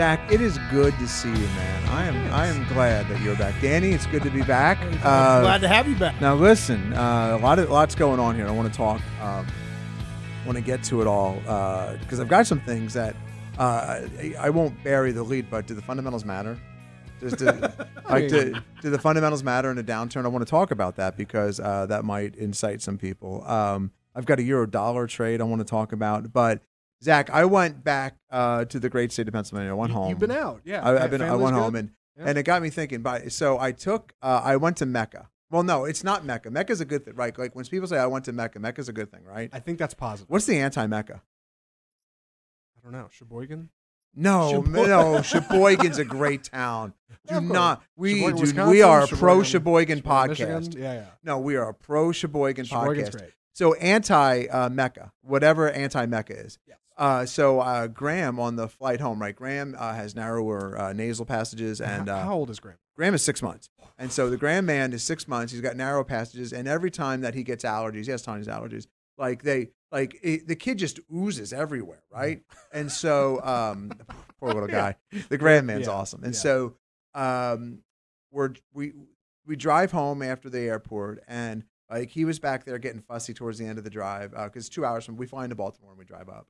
Zach, it is good to see you, man. I am I am glad that you're back. Danny, it's good to be back. Uh, Glad to have you back. now listen, uh, a lot of lots going on here. I want to talk. Um, want to get to it all because I've got some things that uh, I, I won't bury the lead. But do the fundamentals matter? Does do, like do, do the fundamentals matter in a downturn? I want to talk about that because uh, that might incite some people. Um, I've got a euro dollar trade I want to talk about, but. Zach, I went back uh, to the great state of Pennsylvania. I went home. You've been out, yeah. I, I've been. I went good? home, and Yeah. and it got me thinking. By so I took. Uh, I went to Mecca. Well, no, it's not Mecca. Mecca's a good thing, right? Like when people say I went to Mecca, Mecca's a good thing, right? I think that's positive. What's the anti-Mecca? I don't know. Sheboygan? No, no, Sheboygan's a great town. Do course. not. We Sheboygan, do, we are a pro Sheboygan, Sheboygan podcast. Michigan? Yeah, yeah. No, we are a pro Sheboygan Sheboygan's podcast. great. So anti uh, Mecca, whatever anti Mecca is. Yes. Uh, so uh, Graham on the flight home, right? Graham uh, has narrower uh, nasal passages, and how, uh, how old is Graham? Graham is six months. And so the Graham man is six months. He's got narrow passages. And every time that he gets allergies, he has Tanya's allergies, like they, like it, the kid just oozes everywhere, right? And so, um, poor little guy. The Graham man's Yeah, awesome. And yeah. so, um, we're, we, we drive home after the airport and like he was back there getting fussy towards the end of the drive because two hours from we fly into Baltimore and we drive up,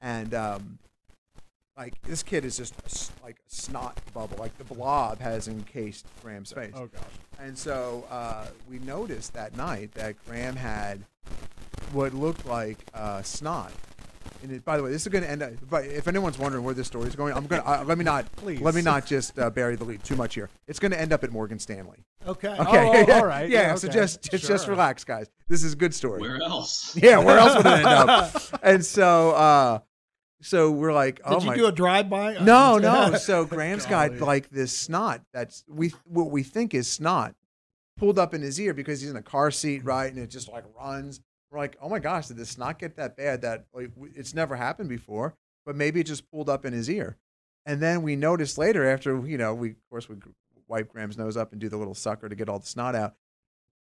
and um, like this kid is just a s- like a snot bubble, like the blob has encased Graham's face. Oh, gosh. And so uh, we noticed that night that Graham had what looked like uh, snot. And it, by the way, this is going to end up. But if anyone's wondering where this story is going, I'm going to uh, let me not Please. let me not just uh, bury the lead too much here. It's going to end up at Morgan Stanley. Okay. Okay, Oh, all right. Yeah, Yeah, so okay. just just, just Sure. relax, guys. This is a good story. Where else? Yeah, where else would it end up? and so, uh, so we're like, oh Did you my. do a drive-by? no, no. Oh, so Graham's got Golly. like this snot that's we what we think is snot pulled up in his ear because he's in a car seat, hmm. right? And it just like runs. We're like, oh my gosh, did this not get that bad? That like it's never happened before, but maybe it just pulled up in his ear. And then we noticed later, after you know, we of course we wipe Graham's nose up and do the little sucker to get all the snot out.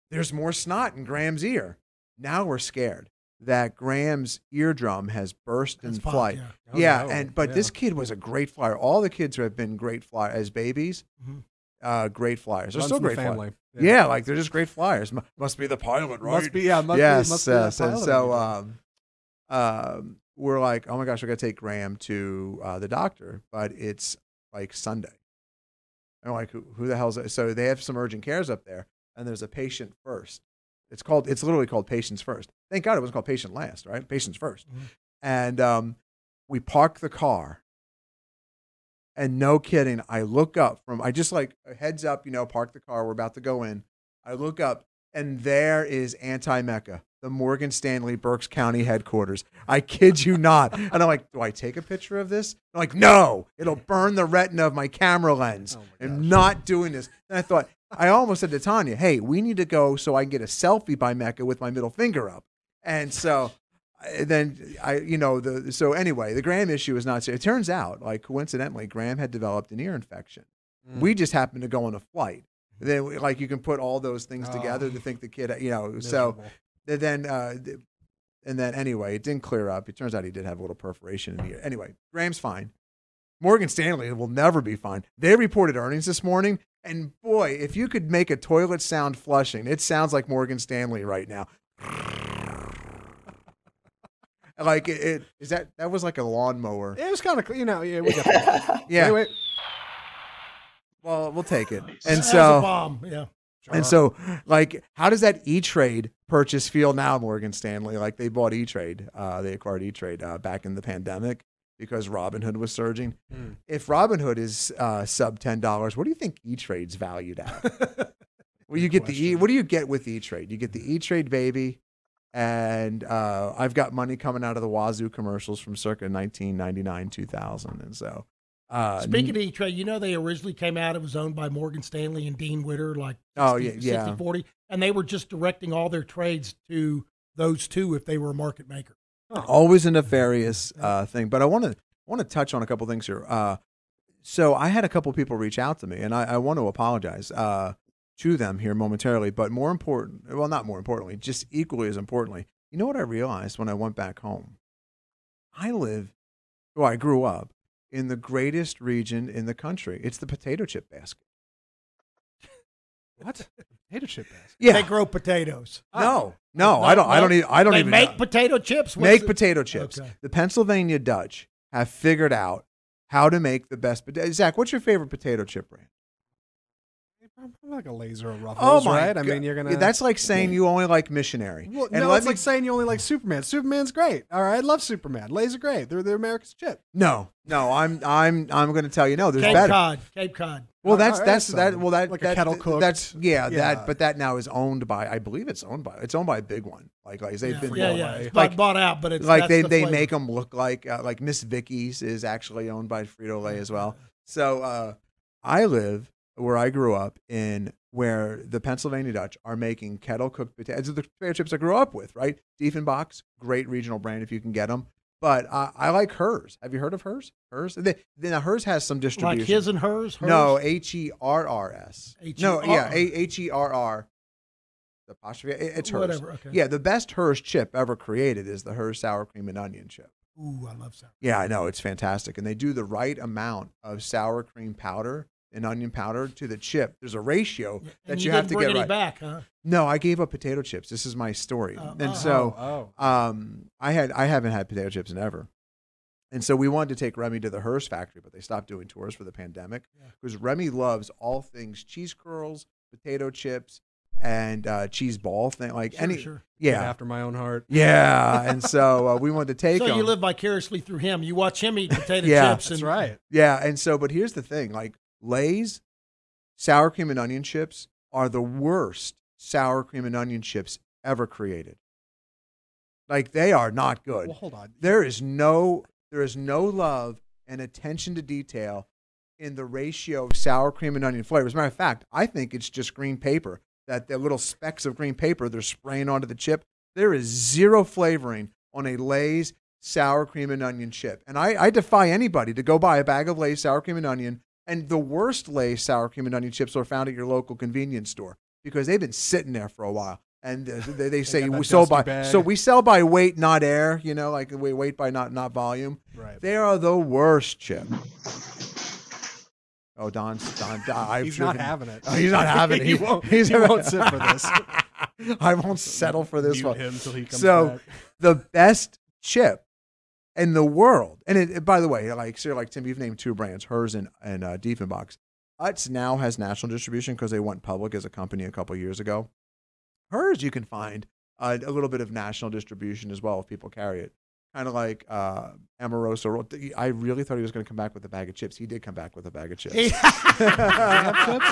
There's more snot in Graham's ear. Now we're scared that Graham's eardrum has burst in flight. yeah. Oh, yeah, no. and but Yeah. this kid was a great flyer. All the kids who have been great flyer as babies, Mhm. uh, great flyers. They're Runs still in the great flyers. family. Yeah. like they're just great flyers. Mu- Must be the pilot, right? Must be, yeah. Must yes. be, must be uh, that so pilot so um, um, we're like, oh my gosh, we got to take Graham to uh, the doctor, but it's like Sunday. And we're like, who, who the hell's that? So they have some urgent cares up there, and there's a patient first. It's called. It's literally called patients first. Thank God it wasn't called patient last, right? Patients 1st Mm-hmm. And um, we park the car, and no kidding, I look up from. I just like heads up, you know, park the car. We're about to go in. I look up, and there is Anti Mecca, the Morgan Stanley Berks County headquarters. I kid you not. And I'm like, do I take a picture of this? I'm like, no, it'll burn the retina of my camera lens. Oh my I'm not doing this. And I thought, I almost said to Tanya, hey, we need to go so I can get a selfie by Mecca with my middle finger up. And so then I, you know, the so anyway, the Graham issue is not. It turns out, like coincidentally, Graham had developed an ear infection. Mm. We just happened to go on a flight. Then, like, you can put all those things Oh. together to think the kid, you know. So Miserable. and then, uh, and then anyway, it didn't clear up. It turns out he did have a little perforation in the ear. Anyway, Graham's fine. Morgan Stanley will never be fine. They reported earnings this morning. And boy, if you could make a toilet sound flushing, it sounds like Morgan Stanley right now. like it, it is that that was like a lawnmower. It was kind of, you know, yeah, we got yeah. Anyway. Well, we'll take it. And was a so bomb. Yeah. and so like how does that E Trade purchase feel now, Morgan Stanley? Like they bought E Trade, uh, they acquired E Trade uh, back in the pandemic because Robinhood was surging. Hmm. If Robinhood is uh, sub ten dollars, what do you think E Trade's valued at? well, you get the E. What do you get with E Trade? You get the E Trade baby, and uh, I've got money coming out of the Wazoo commercials from circa 1999, 2000, and so. Uh, Speaking of E Trade, you know they originally came out. It was owned by Morgan Stanley and Dean Witter, like Oh, yeah, yeah. 60, 40, and they were just directing all their trades to those two if they were a market maker. Always a nefarious uh, thing. But I want to want to touch on a couple things here. Uh, so I had a couple people reach out to me, and I, I want to apologize uh, to them here momentarily. But more important, well, not more importantly, just equally as importantly, you know what I realized when I went back home? I live, well, I grew up in the greatest region in the country. It's the potato chip basket. What? Potato chip basket. Yeah. They grow potatoes. no, ah. no, I don't. I don't. Even, I don't they even make know. potato chips. What's make it- potato chips. Okay. The Pennsylvania Dutch have figured out how to make the best potato. Zach, what's your favorite potato chip brand? Probably like a Lay's or ruffles, Oh my right? I mean, you're gonna. Yeah, That's like saying you only like missionary. Well, and no, it's me- like saying you only like Superman. Superman's great. All right, I love Superman. Lay's are great. They're they're America's chip. no, no. I'm I'm I'm going to tell you no. There's Cape better. Cod. Cape Cod. Well, that's right, that's so that. Well, that like a kettle cooked. That's yeah, Yeah. That but that now is owned by. I believe it's owned by. It's owned by a big one. Like like they've Yeah, been yeah, yeah. by- like bought, bought out, but it's like they the they flavor. make them look like uh, like Miss Vickie's is actually owned by Frito Lay as well. So uh, I live where I grew up in where the Pennsylvania Dutch are making kettle cooked potatoes. The potato chips I grew up with, right? Dieffenbach's great regional brand if you can get them. But uh, I like Herr's. Have you heard of Herr's? Hers. Then Herr's has some distribution. like his and hers. hers? No, H E R R S. No, yeah, H E R R. The apostrophe. it- It's Herr's. Whatever, okay. Yeah, the best Herr's chip ever created is the Herr's sour cream and onion chip. Ooh, I love sour. Yeah, I know it's fantastic, and they do the right amount of sour cream powder and onion powder to the chip. There's a ratio that you, you, have to bring get any right. back, huh? No, I gave up potato chips. This is my story, Oh, and oh. so Oh, um, I had I haven't had potato chips in ever. And so we wanted to take Remy to the Herr's factory, but they stopped doing tours for the pandemic because Remy loves all things cheese curls, potato chips, and uh, cheese ball thing. Like Sure, any, sure. yeah, after my own heart. yeah. and so uh, we wanted to take So him. you live vicariously through him. You watch him eat potato Yeah. chips. That's and, right. Yeah, and so, but here's the thing: like Lay's sour cream and onion chips are the worst sour cream and onion chips ever created. Like they are not good. Well, hold on. There is no there is no love and attention to detail in the ratio of sour cream and onion flavor. As a matter of fact, I think it's just green paper. That the little specks of green paper they're spraying onto the chip. There is zero flavoring on a Lay's sour cream and onion chip. And I, I defy anybody to go buy a bag of Lay's sour cream and onion. And the worst Lay's sour cream and onion chips are found at your local convenience store because they've been sitting there for a while. And they, they say we sell by bag. so we sell by weight, not air. You know, like we weight by not not volume. Right. They are the worst chip. Oh, Don's Don. Don I've He's not driven- having it. Oh, he's not having it. he won't. He won't sit for this. I won't settle for this Mute one. him till he comes so back. the best chip in the world, and it, by the way, like so like Tim, you've named two brands, Herr's and and uh, Dieffenbach's. Utz now has national distribution because they went public as a company a couple years ago. Herr's you can find uh, a little bit of national distribution as well if people carry it. Kind of like uh, Amoroso. I really thought he was going to come back with a bag of chips. He did come back with a bag of chips.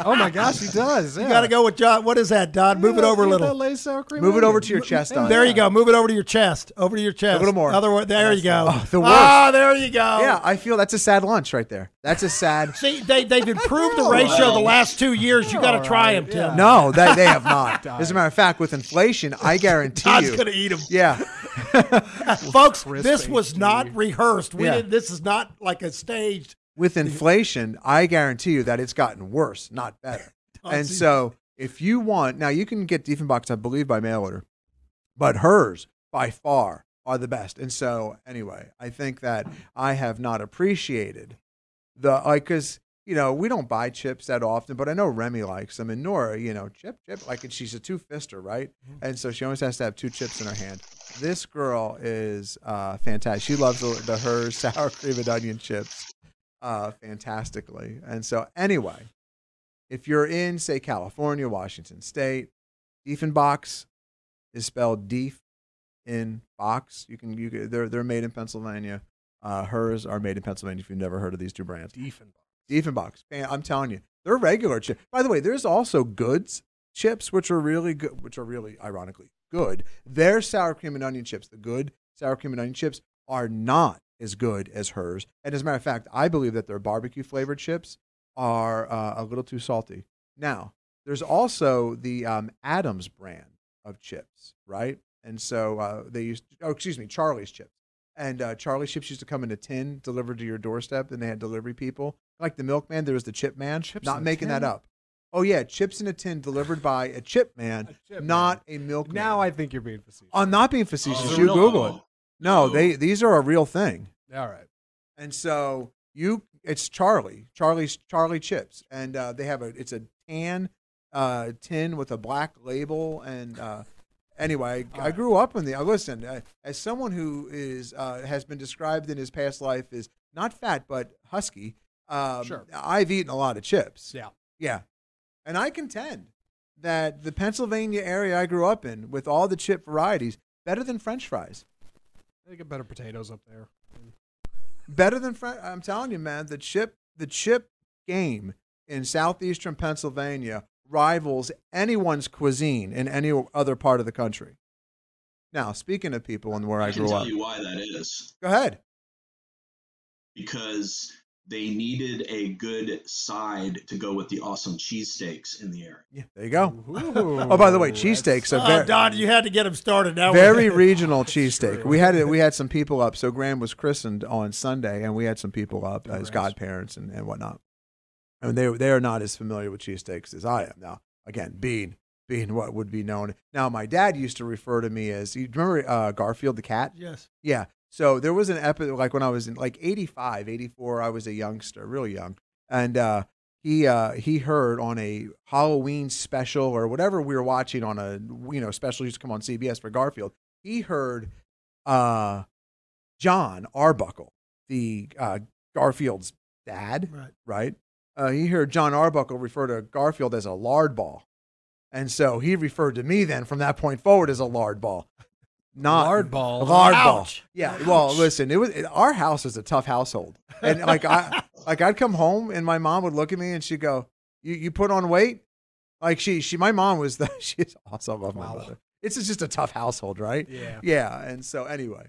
oh my gosh, he does. You got to go with John. What is that, Don? Move it over a little. that Lay's sour cream Move it over to your chest, Don. There you go. Move it over to your chest. Over to your chest. A little more. Other, there you go. Oh, the worst. Ah, there you go. Yeah, I feel that's a sad lunch right there. That's a sad. See, they, they've improved the ratio the last two years. You got to try them, Tim. No, they, they have not. As a matter of fact, with inflation, I guarantee Don's you. going to eat them. Yeah, Folks, crisp this was HD. not rehearsed. We Yeah. didn't, this is not like a staged. with inflation, I guarantee you that it's gotten worse, not better. Oh, and see. so, if you want, now you can get Dieffenbach's, I believe, by mail order, but Herr's by far are the best. And so, anyway, I think that I have not appreciated the like because you know, we don't buy chips that often, but I know Remy likes them. And Nora, you know, chip, chip, like, and she's a two fister, right? Mm-hmm. And so she always has to have two chips in her hand. This girl is uh, fantastic. She loves the, the her sour cream and onion chips uh, fantastically. And so, anyway, if you're in, say, California, Washington State, Dieffenbach's is spelled Dief in box. You can, you can, they're they're made in Pennsylvania. Uh, Herr's are made in Pennsylvania. If you've never heard of these two brands, Dieffenbach's. Man, I'm telling you, they're regular chips. By the way, there's also Goods chips, which are really good, which are really ironically good. Their sour cream and onion chips, the good sour cream and onion chips, are not as good as Herr's. And as a matter of fact, I believe that their barbecue flavored chips are uh, a little too salty. Now, there's also the um, Adams brand of chips, right? And so uh, they used, oh, excuse me, Charlie's chips. And uh, Charlie's chips used to come in a tin delivered to your doorstep, and they had delivery people. Like the milkman, there was the chip man. Chips not making that up. Oh, yeah, chips in a tin delivered by a chip man, A chip not a milkman. Now I think you're being facetious. I'm not being facetious. Oh, you. Google it. No, they these are a real thing. All right. And so you, it's Charlie, Charlie's Charlie chips, and uh, they have a it's a tan uh, tin with a black label. And uh, anyway, I, I grew up in the. I listen uh, as someone who is uh, has been described in his past life as not fat but husky. Um, Sure. I've eaten a lot of chips. Yeah. Yeah, and I contend that the Pennsylvania area I grew up in, with all the chip varieties, better than French fries. They get better potatoes up there. better than French. I'm telling you, man, the chip the chip game in southeastern Pennsylvania rivals anyone's cuisine in any other part of the country. Now, speaking of people and where I, I can grew tell up, you why that is. go ahead. Because they needed a good side to go with the awesome cheesesteaks in the area. Yeah, there you go. Ooh, Oh, by the way, cheesesteaks are Oh, very, Don, you had to get them started. Now very regional cheesesteak. We had it. We had some people up. So Graham was christened on Sunday, and we had some people up as godparents and, and whatnot. And they they are not as familiar with cheesesteaks as I am. Now, again, being being what would be known. Now, my dad used to refer to me as. You remember uh, Garfield the cat? Yes. Yeah. So there was an episode like when I was in like 85, 84, I was a youngster, really young. And uh, he uh, he heard on a Halloween special or whatever we were watching on a you know special used to come on CBS for Garfield. He heard uh, Jon Arbuckle, the uh, Garfield's dad, Right. right? Uh, he heard Jon Arbuckle refer to Garfield as a lard ball. And so he referred to me then from that point forward as a lard ball. Not Lard ball. Lard ball. Ouch. Yeah. Well, listen, it was it, our house was a tough household, and like I like I'd come home and my mom would look at me and she'd go, "You you put on weight?" Like she she my mom was the she's awesome. Love my Wow. mother. It's just a tough household, right? Yeah. Yeah. And so anyway,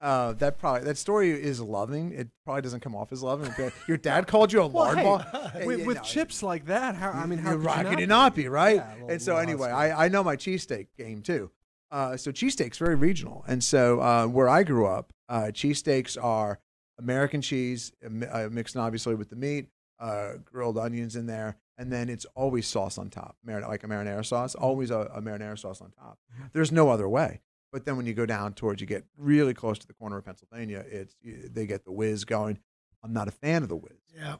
uh, that probably that story is loving. It probably doesn't come off as loving. Your dad called you a lard ball. hey, With, Yeah, with no, chips like that, how I mean, how you're could you not Could it not be right? Yeah, little- and so anyway. I, I know my cheesesteak game too. Uh, so cheesesteaks very regional, and so uh, where I grew up, uh, cheesesteaks are American cheese uh, uh, mixed obviously with the meat, uh, grilled onions in there, and then it's always sauce on top, marin- like a marinara sauce, always a, a marinara sauce on top. There's no other way. But then when you go down towards, you get really close to the corner of Pennsylvania, it's you- they get the whiz going. I'm not a fan of the whiz. Yeah.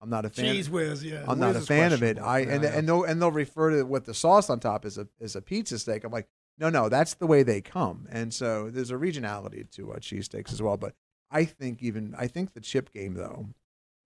I'm not a fan. Cheese whiz. Yeah. I'm not a fan of it. I and Yeah. and they'll and they'll refer to what the sauce on top is a as a pizza steak. I'm like, no, no, that's the way they come. And so there's a regionality to uh, cheesesteaks as well. But I think even I think the chip game though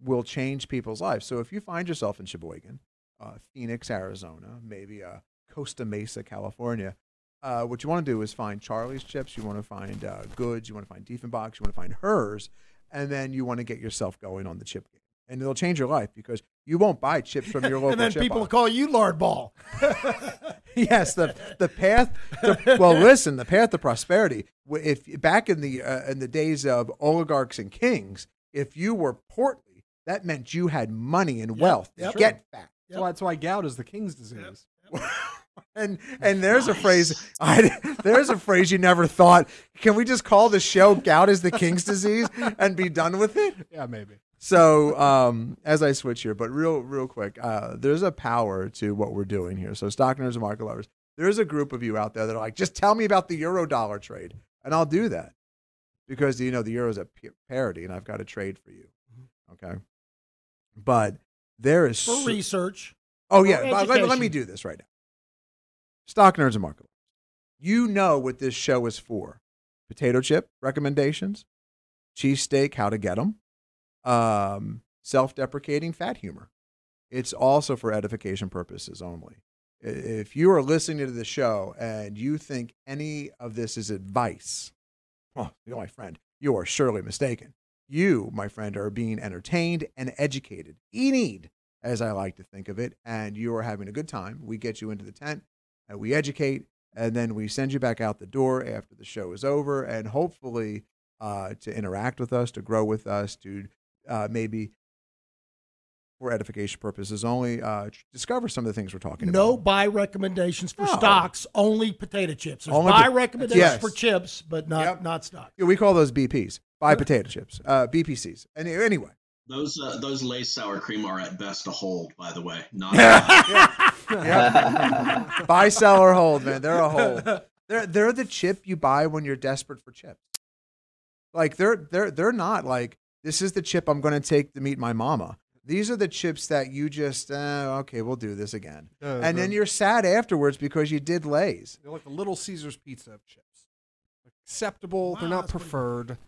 will change people's lives. So if you find yourself in Sheboygan, uh, Phoenix, Arizona, maybe uh, Costa Mesa, California. Uh, what you want to do is find Charlie's Chips. You want to find uh, Goods. You want to find Dieffenbach's. You want to find Herr's, and then you want to get yourself going on the chip game, and it'll change your life because you won't buy chips from your local and then people will box. call you lard ball. yes, the the path. To, well, listen, the path to prosperity. If back in the uh, in the days of oligarchs and kings, if you were portly, that meant you had money and wealth. yep. Get fat. That's why, that's why gout is the king's disease. And and there's a phrase. I, there's a phrase you never thought. Can we just call the show "Gout is the King's Disease" and be done with it? Yeah, maybe. So um, as I switch here, but real real quick, uh, there's a power to what we're doing here. So stock nerds and market lovers, there's a group of you out there that are like, just tell me about the euro dollar trade, and I'll do that because you know the euro is a parity, and I've got a trade for you. Okay, but there is for so- research. Oh yeah, but let, let me do this right now. Stock nerds and market. lovers. You know what this show is for: potato chip recommendations, cheesesteak, how to get them, um, self-deprecating fat humor. It's also for edification purposes only. If you are listening to the show and you think any of this is advice, well, you're my friend, you are surely mistaken. You, my friend, are being entertained and educated. E-need, as I like to think of it, and you are having a good time. We get you into the tent and we educate, and then we send you back out the door after the show is over, and hopefully uh, to interact with us, to grow with us, to uh, maybe for edification purposes only, uh, discover some of the things we're talking No about. No buy recommendations for No. stocks, only potato chips. There's Only buy po- recommendations Yes. for chips, but not Yep. not stock. Yeah, we call those BPs, buy potato chips, uh, BPCs. Any, anyway, Those uh, those Lay's sour cream are at best a hold, by the way. Not Yeah. buy, sell, or hold, man. They're a hold. They're they're the chip you buy when you're desperate for chips. Like they're they're they're not like this is the chip I'm going to take to meet my mama. These are the chips that you just uh, okay, we'll do this again, Uh, and then you're sad afterwards because you did Lay's. They're like the Little Caesars pizza chips. Acceptable. They're not that's pretty- preferred.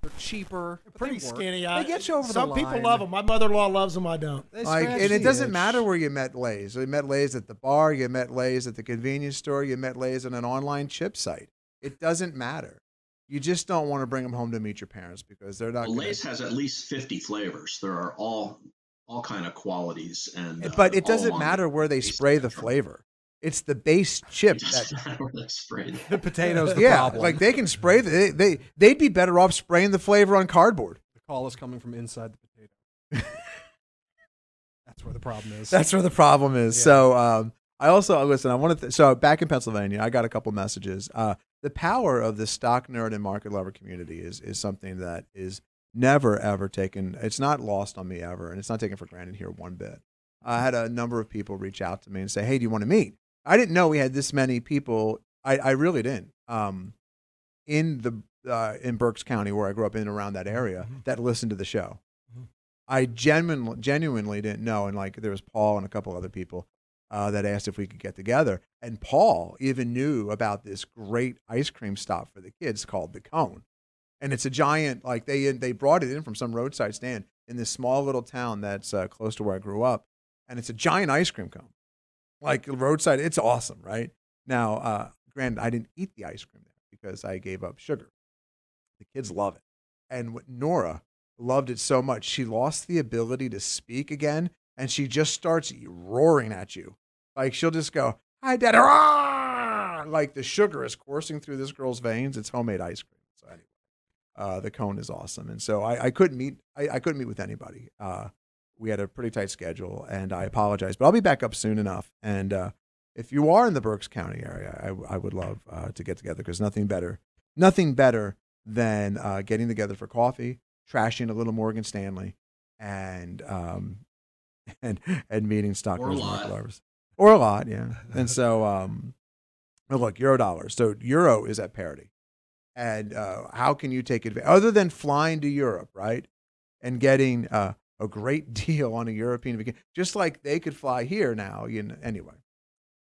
They're cheaper. but Pretty they work. skinny. They I, get you over Some the people line. love them. My mother-in-law loves them. I don't. They Like, and it doesn't itch. matter where you met Lay's. You met Lay's at the bar. You met Lay's at the convenience store. You met Lay's on an online chip site. It doesn't matter. You just don't want to bring them home to meet your parents because they're not. Well, gonna- Lay's has at least 50 flavors. There are all all kind of qualities and uh, but it doesn't matter where they spray the spectrum. flavor. It's the base chip. It doesn't That, matter where they spray. The potatoes. The yeah, problem. like they can spray. The, they, they they'd be better off spraying the flavor on cardboard. the call is coming from inside the potato. That's where the problem is. That's where the problem is. Yeah. So um, I also listen. I wanted to, so back in Pennsylvania, I got a couple messages. Uh, the power of the stock nerd and market lover community is is something that is never ever taken. It's not lost on me ever, and it's not taken for granted here one bit. I had a number of people reach out to me and say, "Hey, do you want to meet?" I didn't know we had this many people. I, I really didn't. Um, in the uh, in Berks County, where I grew up in and around that area, that listened to the show. I genuinely, genuinely didn't know. And like there was Paul and a couple other people uh, that asked if we could get together. And Paul even knew about this great ice cream stop for the kids called the Cone. And it's a giant, like they they brought it in from some roadside stand in this small little town that's uh, close to where I grew up. And it's a giant ice cream cone, like roadside. It's awesome, right? Now, uh, granted, I didn't eat the ice cream there because I gave up sugar. The kids love it. And Nora loved it so much, she lost the ability to speak again, and she just starts roaring at you. Like she'll just go, "Hi, Dad!" Like the sugar is coursing through this girl's veins. It's homemade ice cream. So anyway, uh, the cone is awesome, and so I, I couldn't meet. I, I couldn't meet with anybody. Uh, we had a pretty tight schedule, and I apologize, but I'll be back up soon enough. And uh, if you are in the Berks County area, I, I would love uh, to get together because nothing better, nothing better than uh, getting together for coffee, trashing a little Morgan Stanley, and um, and and meeting Or a stockholders, lot. market or a lot, yeah. And so, um, look, euro dollars. So euro is at parity, and uh, how can you take advantage other than flying to Europe, right, and getting uh, a great deal on a European vacation, just like they could fly here now. You know, anyway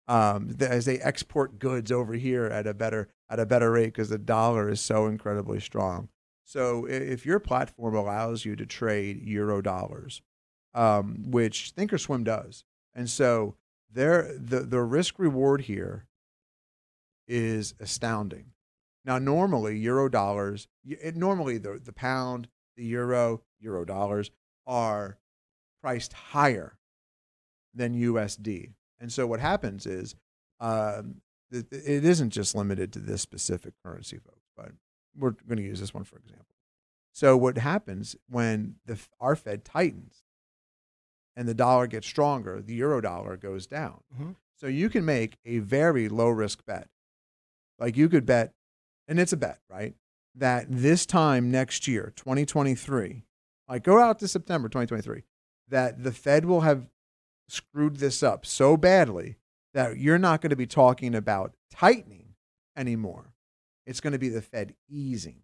um, as they export goods over here at a better at a better rate because the dollar is so incredibly strong. So if your platform allows you to trade euro dollars, um, which Thinkorswim does, and so there the the risk reward here is astounding. Now, normally euro dollars, it, normally the the pound, the euro, euro dollars are priced higher than USD. And so what happens is um, it isn't just limited to this specific currency, folks, but we're going to use this one for example. So what happens when the our Fed tightens and the dollar gets stronger, the euro dollar goes down. Mhm. So you can make a very low risk bet. Like you could bet, and it's a bet, right? That this time next year, 2023, like go out to September 2023, that the Fed will have screwed this up so badly that you're not going to be talking about tightening anymore. It's going to be the Fed easing.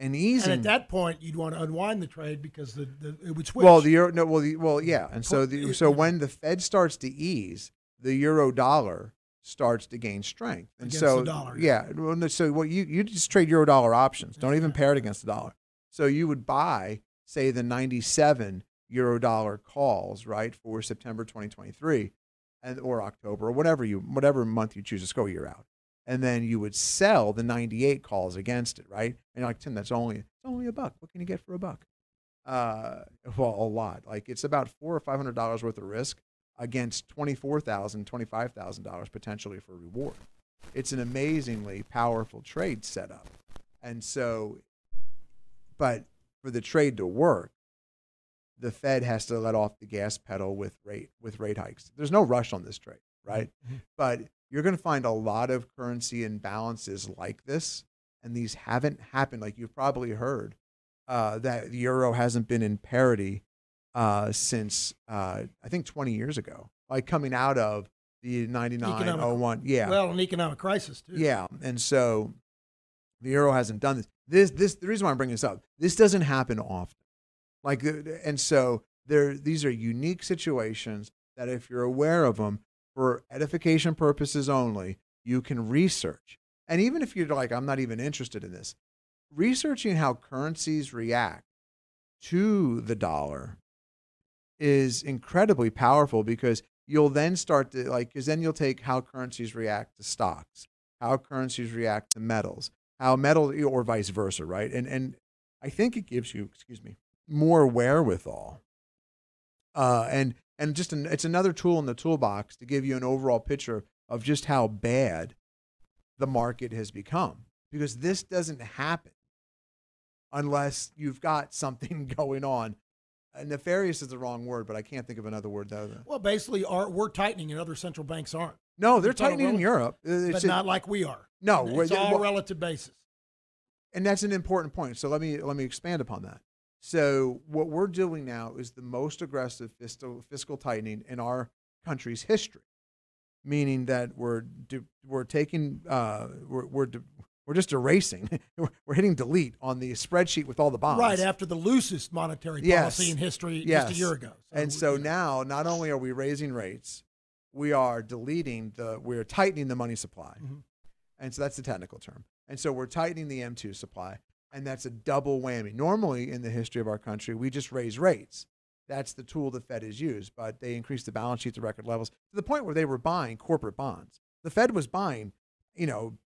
And easing. And at that point, you'd want to unwind the trade because the, the it would switch. Well, the euro, no, well, the, well, yeah, and so the, so when the Fed starts to ease, the euro dollar starts to gain strength, and Against so the dollar, yeah, so what you you just trade euro dollar options, don't even pair it against the dollar. So you would buy, say, the ninety seven euro dollar calls, right, for September twenty twenty three, and or October or whatever you whatever month you choose. Go a year out. And then you would sell the 98 calls against it, right? And you're like, Tim, that's only it's only a buck. What can you get for a buck? uh, well, a lot. Like it's about four or five hundred dollars worth of risk against twenty four thousand, twenty five thousand dollars potentially for reward. It's an amazingly powerful trade setup, and so, but for the trade to work, the Fed has to let off the gas pedal with rate with rate hikes. There's no rush on this trade, right? But you're going to find a lot of currency imbalances like this, and these haven't happened. Like you've probably heard uh, that the euro hasn't been in parity uh, since uh, I think 20 years ago, like coming out of the 99 Economic- 01. Yeah. well, an economic crisis too. Yeah, and so the euro hasn't done this. This this the reason why I'm bringing this up. This doesn't happen often. Like and so there these are unique situations that if you're aware of them for edification purposes only, you can research. And even if you're like I'm not even interested in this, researching how currencies react to the dollar is incredibly powerful because you'll then start to like because then you'll take how currencies react to stocks how currencies react to metals how metal or vice versa right and and i think it gives you excuse me more wherewithal uh and and just an, it's another tool in the toolbox to give you an overall picture of just how bad the market has become because this doesn't happen unless you've got something going on uh, nefarious is the wrong word, but I can't think of another word though. Well, basically, our, we're tightening and other central banks aren't. No, they're It's tightening in. Europe, Uh, but it's not like we are. no. It's all well, relative basis. and that's an important point. So let me let me expand upon that. So what we're doing now is the most aggressive fiscal fiscal tightening in our country's history, meaning that we're we're taking uh, we're we're, we're just erasing we're, hitting delete on the spreadsheet with all the bonds Right after the loosest monetary Yes. policy in history Yes. just a year ago. and so now, not only are we raising rates, we are deleting the, we're tightening the money supply. Mhm. And so that's the technical term. And so we're tightening the M2 supply, and that's a double whammy. Normally, in the history of our country, we just raise rates. That's the tool the Fed has used, but they increased the balance sheet to record levels to the point where they were buying corporate bonds. The Fed was buying, you know,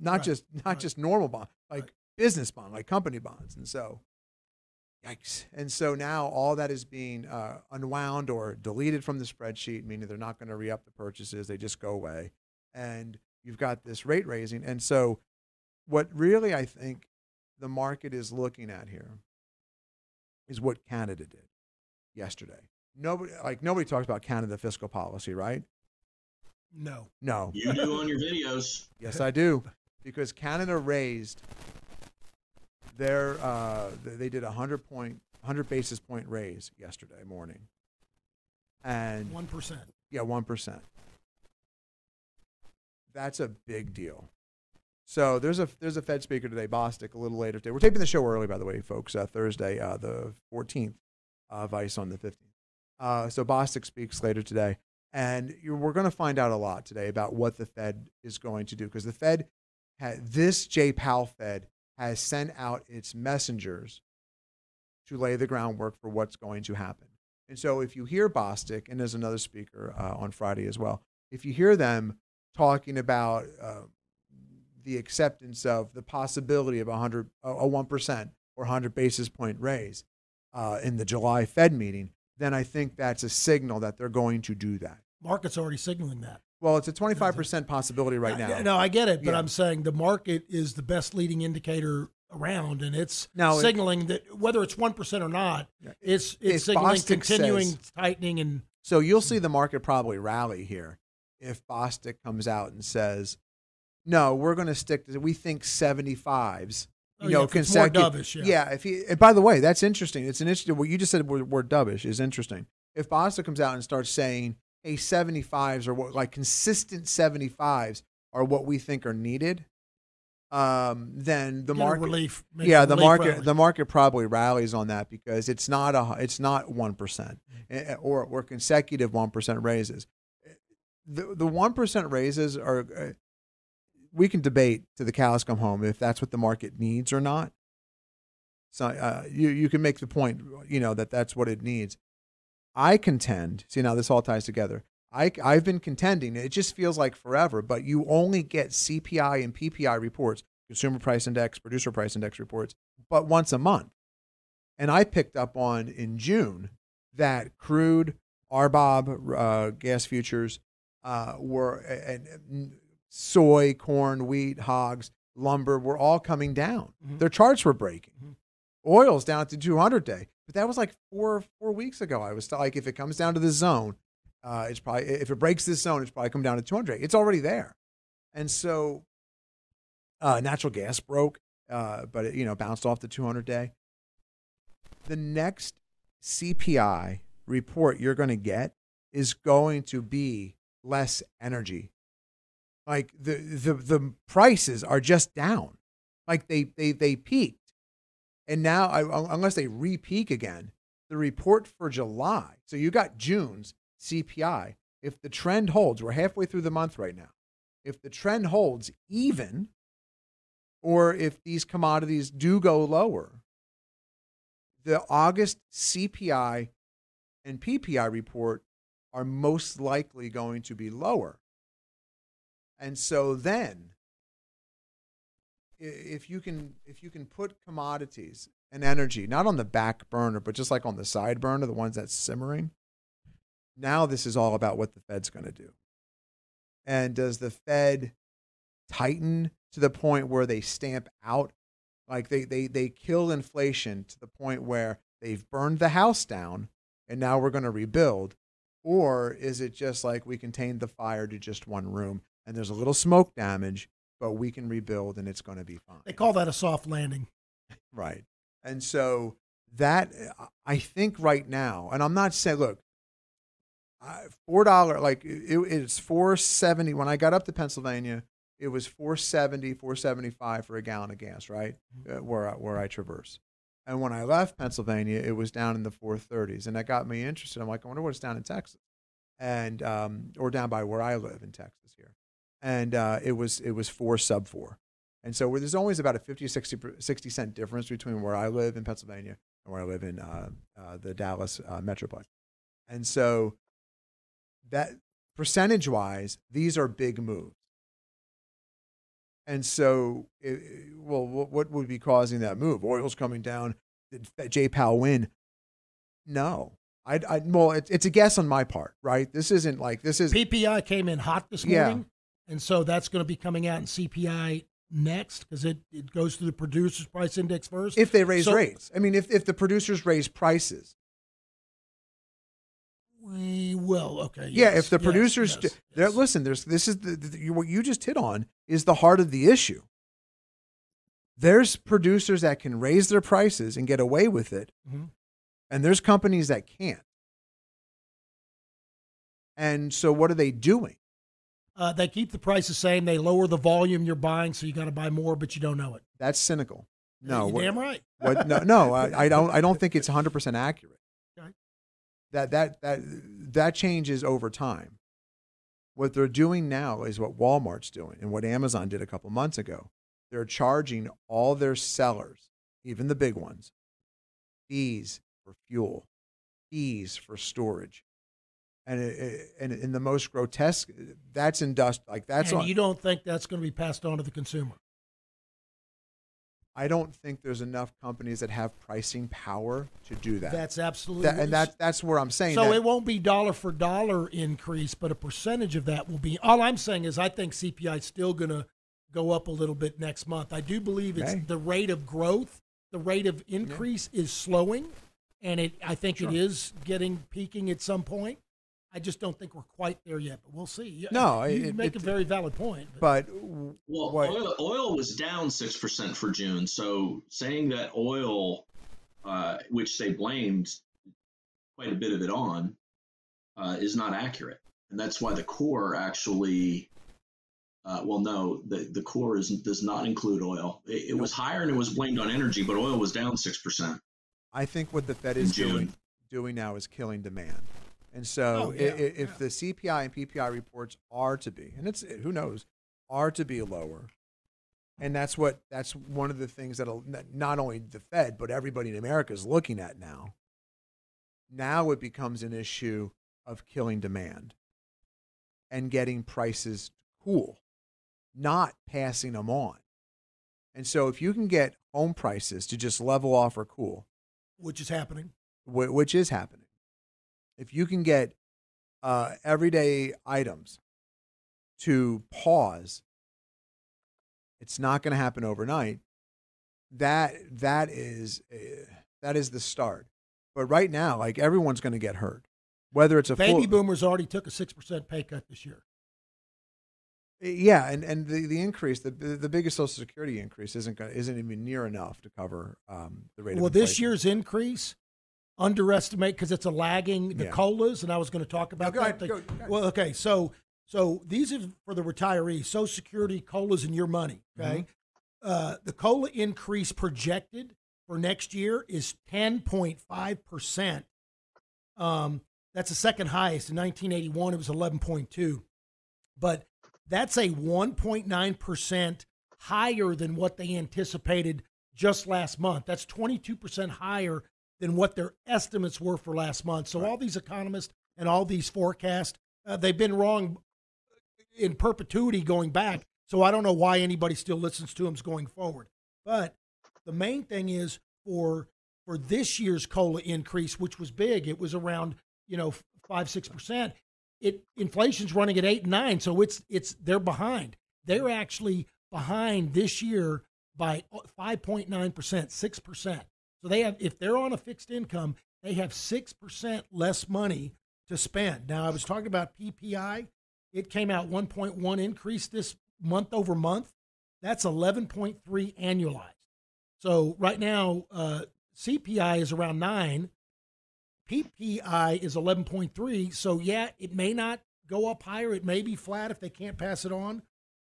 not Right, just not right. just normal bond, like Right. business bond, like company bonds. And so Yikes. And so now all that is being uh, unwound or deleted from the spreadsheet, meaning they're not going to re up the purchases, they just go away. And you've got this rate raising. And so, what really I think the market is looking at here is what Canada did yesterday. Nobody, like, nobody talks about Canada fiscal policy, right? no. No. You do on your videos. Yes, I do. Because Canada raised their, uh, they did a 100 point, 100 basis point raise yesterday morning. And One percent. yeah, 1%. That's a big deal. So there's a there's a Fed speaker today, Bostic, a little later today. We're taping the show early, by the way, folks. Uh, Thursday, uh, the 14th, uh, Vice on the 15th. Uh, so Bostic speaks later today, and we're going to find out a lot today about what the Fed is going to do because the Fed, had, this J. Powell Fed, has sent out its messengers to lay the groundwork for what's going to happen. And so if you hear Bostic, and there's another speaker uh, on Friday as well, if you hear them talking about uh, the acceptance of the possibility of a 100, a a 1% or 100 basis point raise uh, in the July Fed meeting, then I think that's a signal that they're going to do that. Market's already signaling that. Well, it's a 25% possibility right now. No, I get it, but Yeah. I'm saying the market is the best leading indicator around, and it's Now, it- signaling that whether it's one percent or not, it's it's signaling Bostic continuing says- tightening and So you'll see the market probably rally here if Bostic comes out and says, "No, we're going to stick to we think 75s." Oh, You yeah, know, more consecutive- dovish, yeah. If he, and by the way, that's interesting. It's an interesting. What you just said, word, word dovish, is interesting. If Bostic comes out and starts saying, "Hey, 75s are what like consistent 75s are what we think are needed," um, then the Get market relief- yeah the market rally. the market probably rallies on that because it's not a it's not one percent or or consecutive one percent raises. The the one percent raises are uh, we can debate to the cows come home if that's what the market needs or not. So uh, you you can make the point you know that that's what it needs. I contend. See now this all ties together. I I've been contending. It just feels like forever, but you only get CPI and PPI reports, consumer price index, producer price index reports, but once a month. And I picked up on in June that crude, RBOB, uh, gas futures uh, were and, soy, corn, wheat, hogs, lumber were all coming down. Their charts were breaking. Oil's down to 200 day, but that was like four four weeks ago. I was like, if it comes down to this zone, uh, it's probably if it breaks this zone, it's probably come down to 200. It's already there, and so uh, natural gas broke, uh, but it you know bounced off the 200 day. The next CPI report you're going to get is going to be less energy. Like the the the prices are just down, like they they they peaked, and now I, unless they re-peak again, the report for July. So you got June's CPI. If the trend holds, we're halfway through the month right now. If the trend holds even, or if these commodities do go lower, the August CPI and PPI report are most likely going to be lower. And so then if you can if you can put commodities and energy not on the back burner but just like on the side burner the ones that's simmering now this is all about what the fed's going to do. And does the fed tighten to the point where they stamp out like they they they kill inflation to the point where they've burned the house down and now we're going to rebuild? Or is it just like we contained the fire to just one room and there's a little smoke damage but we can rebuild and it's going to be fine They call that a soft landing. Right. And so that I think right now, and I'm not saying, look, four dollar like it, it's four seventy. When I got up to Pennsylvania, it was 470, 475 for a gallon of gas, right? Uh, where I, where I traverse. And when I left Pennsylvania, it was down in the 430s, and that got me interested. I'm like, I wonder what it's down in Texas, and um, or down by where I live in Texas here, and uh, it was it was four sub four. And so there's always about a 50 60, 60 cent difference between where I live in Pennsylvania and where I live in uh, uh, the Dallas uh, Metroplex. And so that percentage wise, these are big moves. And so, it, well, what, what would be causing that move? Oil's coming down. Did J. Powell win? No. I, I well, it, it's a guess on my part, right? This isn't like this is PPI came in hot this morning, and so that's going to be coming out in CPI next because it, it goes through the producers price index first. if they raise So- rates. I mean, if if the producers raise prices, we will. Okay. Yeah, if the yes, producers, yes, yes. listen, there's this is the, the, what you just hit on is the heart of the issue. There's producers that can raise their prices and get away with it, Mhm. and there's companies that can't. And so, what are they doing? Uh, they keep the price the same. They lower the volume you're buying, so you got to buy more, but you don't know it. That's cynical. No, You're what- damn right. What, no, no, I, I don't. I don't think it's 100 percent accurate. Okay. That that that that changes over time. What they're doing now is what Walmart's doing, and what Amazon did a couple months ago. They're charging all their sellers, even the big ones, fees for fuel, fees for storage, and it, it- and in the most grotesque, that's industri Like that's and on, you don't think that's going to be passed on to the consumer. I don't think there's enough companies that have pricing power to do that. That's absolutely That- and that that's where I'm saying. So that, it won't be dollar for dollar increase, but a percentage of that will be. All I'm saying is, I think CPI is still going to go up a little bit next month. I do believe it's Okay. the rate of growth, the rate of increase is slowing, and it. I think it is getting peaking at some point. I just don't think we're quite there yet, but we'll see. No, you it- make it- a very valid point. But but Well, oil, oil was down six percent for June. So saying that oil, uh, which they blamed quite a bit of it on, uh, is not accurate, and that's why the core actually Uh, well, no, the, the core is, does not include oil. It, it was higher and it was blamed on energy, but oil was down 6%. I think what the Fed is doing doing now is killing demand. And so, Oh, yeah, if the CPI and PPI reports are to be, and it's who knows, are to be lower, and that's what that's one of the things that not only the Fed but everybody in America is looking at now. Now it becomes an issue of killing demand and getting prices to cool, not passing them on. And so, if you can get home prices to just level off or cool, which is happening. which is happening. If you can get uh, everyday items to pause, it's not going to happen overnight. That that is uh, that is the start. But right now, like everyone's going to get hurt, whether it's a Baby full, boomers already took a six percent pay cut this year. Yeah, and, and the, the increase, the the biggest Social Security increase isn't isn't even near enough to cover um, the rate. Well, this year's increase underestimate because it's a lagging the Yeah. colas, and I was going to talk about go that. ahead, go-. Well, okay, so so these are for the retirees, Social Security colas and your money. Okay, Mm-hmm. uh, the cola increase projected for next year is ten point five percent. Um, that's the second highest in 1981. It was 11.2, but that's a 1.9 percent higher than what they anticipated just last month. That's 22 percent higher than what their estimates were for last month. So all these economists and all these forecasts, uh, they've been wrong in perpetuity going back. So I don't know why anybody still listens to them going forward. But the main thing is for for this year's cola increase, which was big, it was around you know five six percent. It inflation's running at eight and nine, so it's it's they're behind. They're actually behind this year by five point nine percent, six percent. So they have if they're on a fixed income, they have six percent less money to spend. Now I was talking about PPI. It came out 1.1 increase this month over month. That's 11.3 annualized. So right now, uh, CPI is around nine. PPI is 11.3. So yeah, it may not go up higher. It may be flat if they can't pass it on.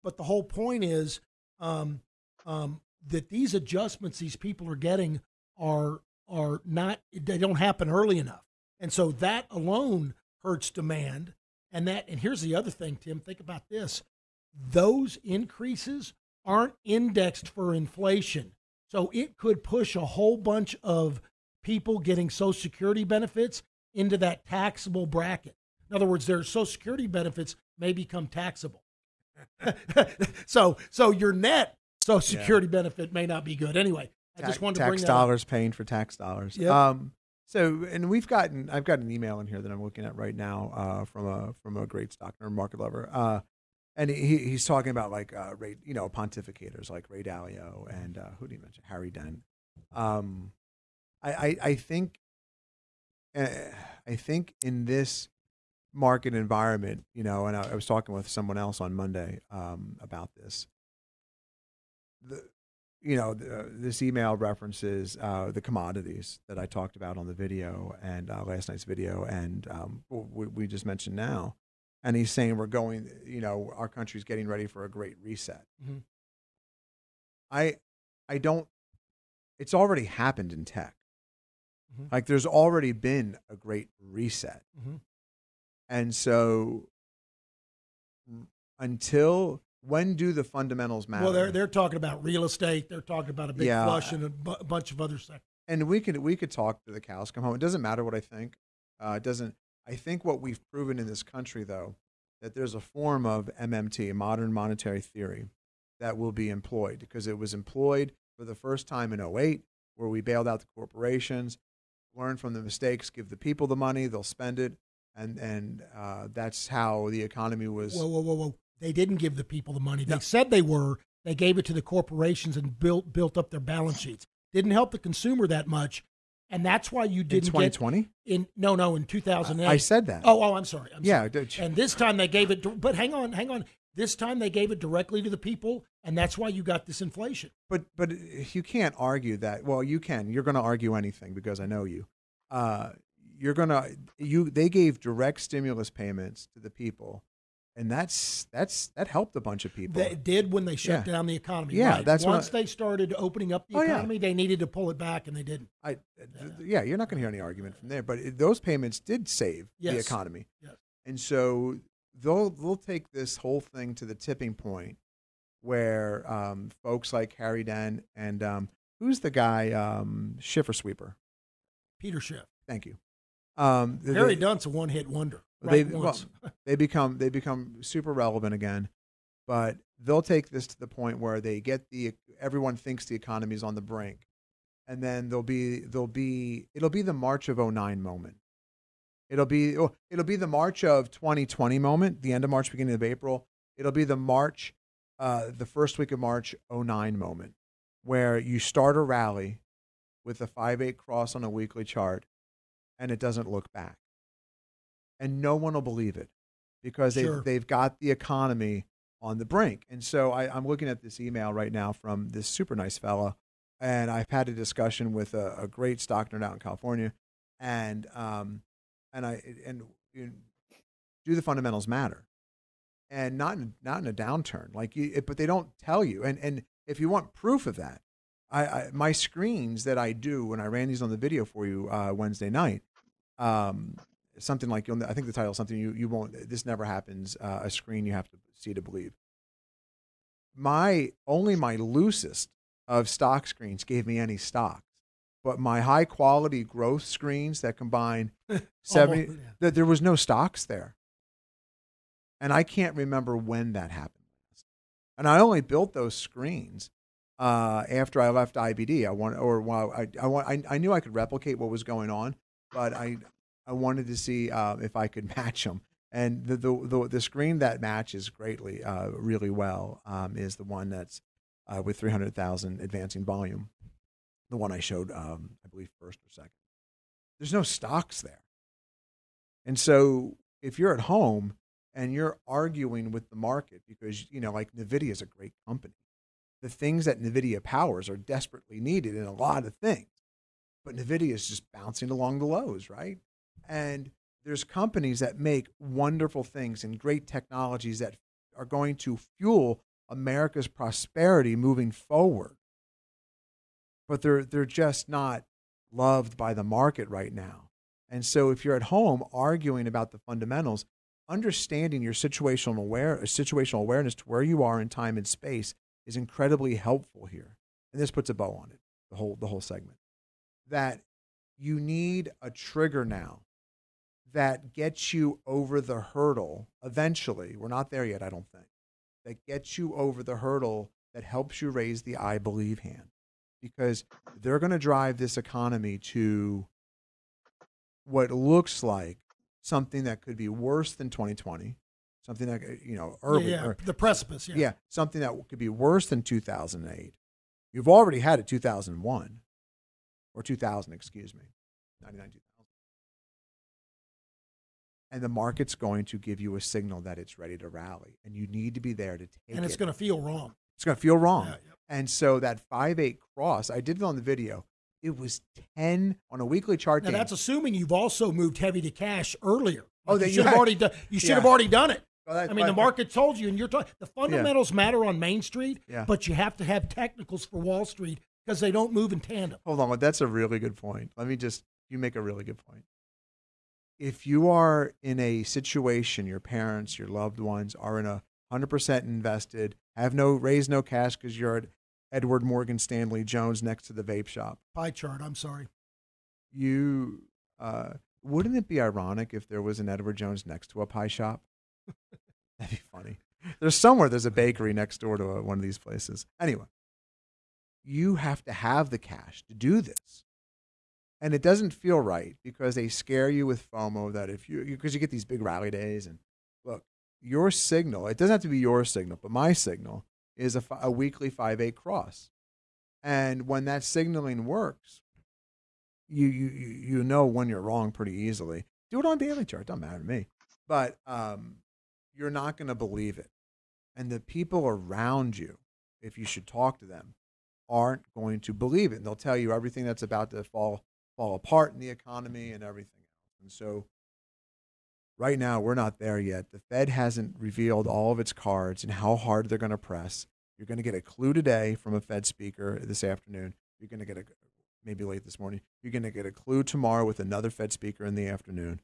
But the whole point is um, um, that these adjustments these people are getting are are not they don't happen early enough, and so that alone hurts demand. And that and here's the other thing, Tim. Think about this: those increases aren't indexed for inflation, so it could push a whole bunch of people getting Social Security benefits into that taxable bracket. In other words, their Social Security benefits may become taxable. so so your net Social Yeah. Security benefit may not be good. Anyway, I Ta- just wanted to tax dollars paying for tax dollars. Yep. Um, so, and we've gotten, I've got an email in here that I'm looking at right now uh, from a from a great stockner market lover, uh, and he he's talking about like uh, Ray, you know, pontificators like Ray Dalio and uh, who did he mention? Harry Dent. Um, I, I I think, uh, I think in this market environment, you know, and I, I was talking with someone else on Monday um, about this. The, you know, the, this email references uh, the commodities that I talked about on the video and uh, last night's video, and um, we, we just mentioned now. And he's saying we're going, you know, our country's getting ready for a great reset. Mhm. I, I don't. It's already happened in tech. Mhm. Like there's already been a great reset, Mhm. and so until when do the fundamentals matter? Well, they're they're talking about real estate. They're talking about a big Yeah. flush and a bu- bunch of other stuff. and we could we could talk to the cows come home. It doesn't matter what I think. Uh, it doesn't. I think what we've proven in this country, though, that there's a form of MMT, modern monetary theory, that will be employed because it was employed for the first time in 08, where we bailed out the corporations, learn from the mistakes, give the people the money, they'll spend it, and and uh, that's how the economy was. Whoa, whoa, whoa, whoa! They didn't give the people the money. They said they were. They gave it to the corporations and built built up their balance sheets. Didn't help the consumer that much, and that's why you didn't 2020, in. No, no, in 2008. I said that. Oh, oh, I'm sorry. I'm Yeah, sorry. And this time they gave it. But hang on, hang on. This time they gave it directly to the people, and that's why you got this inflation. But but you can't argue that. Well, you can. You're going to argue anything because I know you. Uh, you're going to you. They gave direct stimulus payments to the people, and that's that's that helped a bunch of people. They did when they shut Yeah. down the economy. Yeah, right. that's once I- they started opening up the Oh, yeah. economy, they needed to pull it back, and they didn't. I, th- yeah, you're not going to hear any argument from there. But it, those payments did save the economy, Yes. and so they'll they'll take this whole thing to the tipping point where um, folks like Harry Dent and um, who's the guy um, Schiffer Sweeper. Peter Schiff. Thank you. Um, Harry Dent's a one-hit wonder. They Right well, they become they become super relevant again, but they'll take this to the point where they get the everyone thinks the economy is on the brink, and then there'll be there'll be it'll be the March of 09 moment. It'll be oh, it'll be the March of 2020 moment, the end of March, beginning of April. It'll be the March, uh, the first week of March 09 moment, where you start a rally with a five eight cross on a weekly chart, and it doesn't look back and no one will believe it because they've, Sure. they've got the economy on the brink. And so I, I'm looking at this email right now from this super nice fella, and I've had a discussion with a, a great stock nerd out in California, and um, and I and you know, do the fundamentals matter, and not in, not in a downturn like you, but they don't tell you. And and if you want proof of that, I, I my screens that I do when I ran these on the video for you uh, Wednesday night. Um, something like you'll, I think the title is something you you won't. This never happens. Uh, a screen you have to see to believe. My only my loosest of stock screens gave me any stocks, but my high quality growth screens that combine seventy yeah. that there was no stocks there, and I can't remember when that happened. And I only built those screens uh, after I left IBD. I want or while I I, want, I I knew I could replicate what was going on, but I I wanted to see uh, if I could match them. And the, the the the screen that matches greatly, uh, really well, um, is the one that's uh, with three hundred thousand advancing volume. The one I showed, um, I believe, first or second. There's no stocks there, and so if you're at home and you're arguing with the market because you know, like Nvidia is a great company, the things that Nvidia powers are desperately needed in a lot of things but Nvidia is just bouncing along the lows, right? And there's companies that make wonderful things and great technologies that are going to fuel America's prosperity moving forward. But they're they're just not loved by the market right now. And so if you're at home arguing about the fundamentals, understanding your situational aware situational awareness to where you are in time and space is incredibly helpful here. And this puts a bow on it, the whole the whole segment that you need a trigger now that gets you over the hurdle eventually. We're not there yet, I don't think. That gets you over the hurdle that helps you raise the I believe hand because they're going to drive this economy to what looks like something that could be worse than 2020, something that, you know, early. yeah, or- the precipice. Yeah. yeah, something that could be worse than 2008. You've already had it 2001 or 2000, excuse me, 99 2000. And the market's going to give you a signal that it's ready to rally, and you need to be there to take it. and it's it. going to feel wrong. It's going to feel wrong. Yeah. And so that five eight cross, I did it on the video. It was 10 on a weekly chart. Now that's assuming you've also moved heavy to cash earlier. Oh, Like, that you you should have already done. You should Yeah. have already done it. Well, that- I mean, the market told you, and you're talking. The fundamentals matter on Main Street, Yeah. but you have to have technicals for Wall Street because they don't move in tandem. Hold on, that's a really good point. Let me just you make a really good point. If you are in a situation, your parents, your loved ones are in a hundred percent invested, have no raise no cash because you're at Edward Morgan Stanley Jones next to the vape shop. Pie chart. I'm sorry. You uh, wouldn't it be ironic if there was an Edward Jones next to a pie shop? That'd be funny. There's somewhere there's a bakery next door to a, one of these places. Anyway, you have to have the cash to do this. And it doesn't feel right because they scare you with FOMO that if you, because you get these big rally days and look, your signal, it doesn't have to be your signal, but my signal is a, a weekly 5 8 cross. And when that signaling works, you, you, you you know when you're wrong pretty easily. Do it on daily chart, doesn't matter to me. But um, you're not going to believe it. And the people around you, if you should talk to them, aren't going to believe it. And they'll tell you everything that's about to fall fall apart in the economy and everything else. And so Right now, we're not there yet. The Fed hasn't revealed all of its cards and how hard they're going to press. You're going to get a clue today from a Fed speaker this afternoon. You're going to get a maybe late this morning. You're going to get a clue tomorrow with another Fed speaker in the afternoon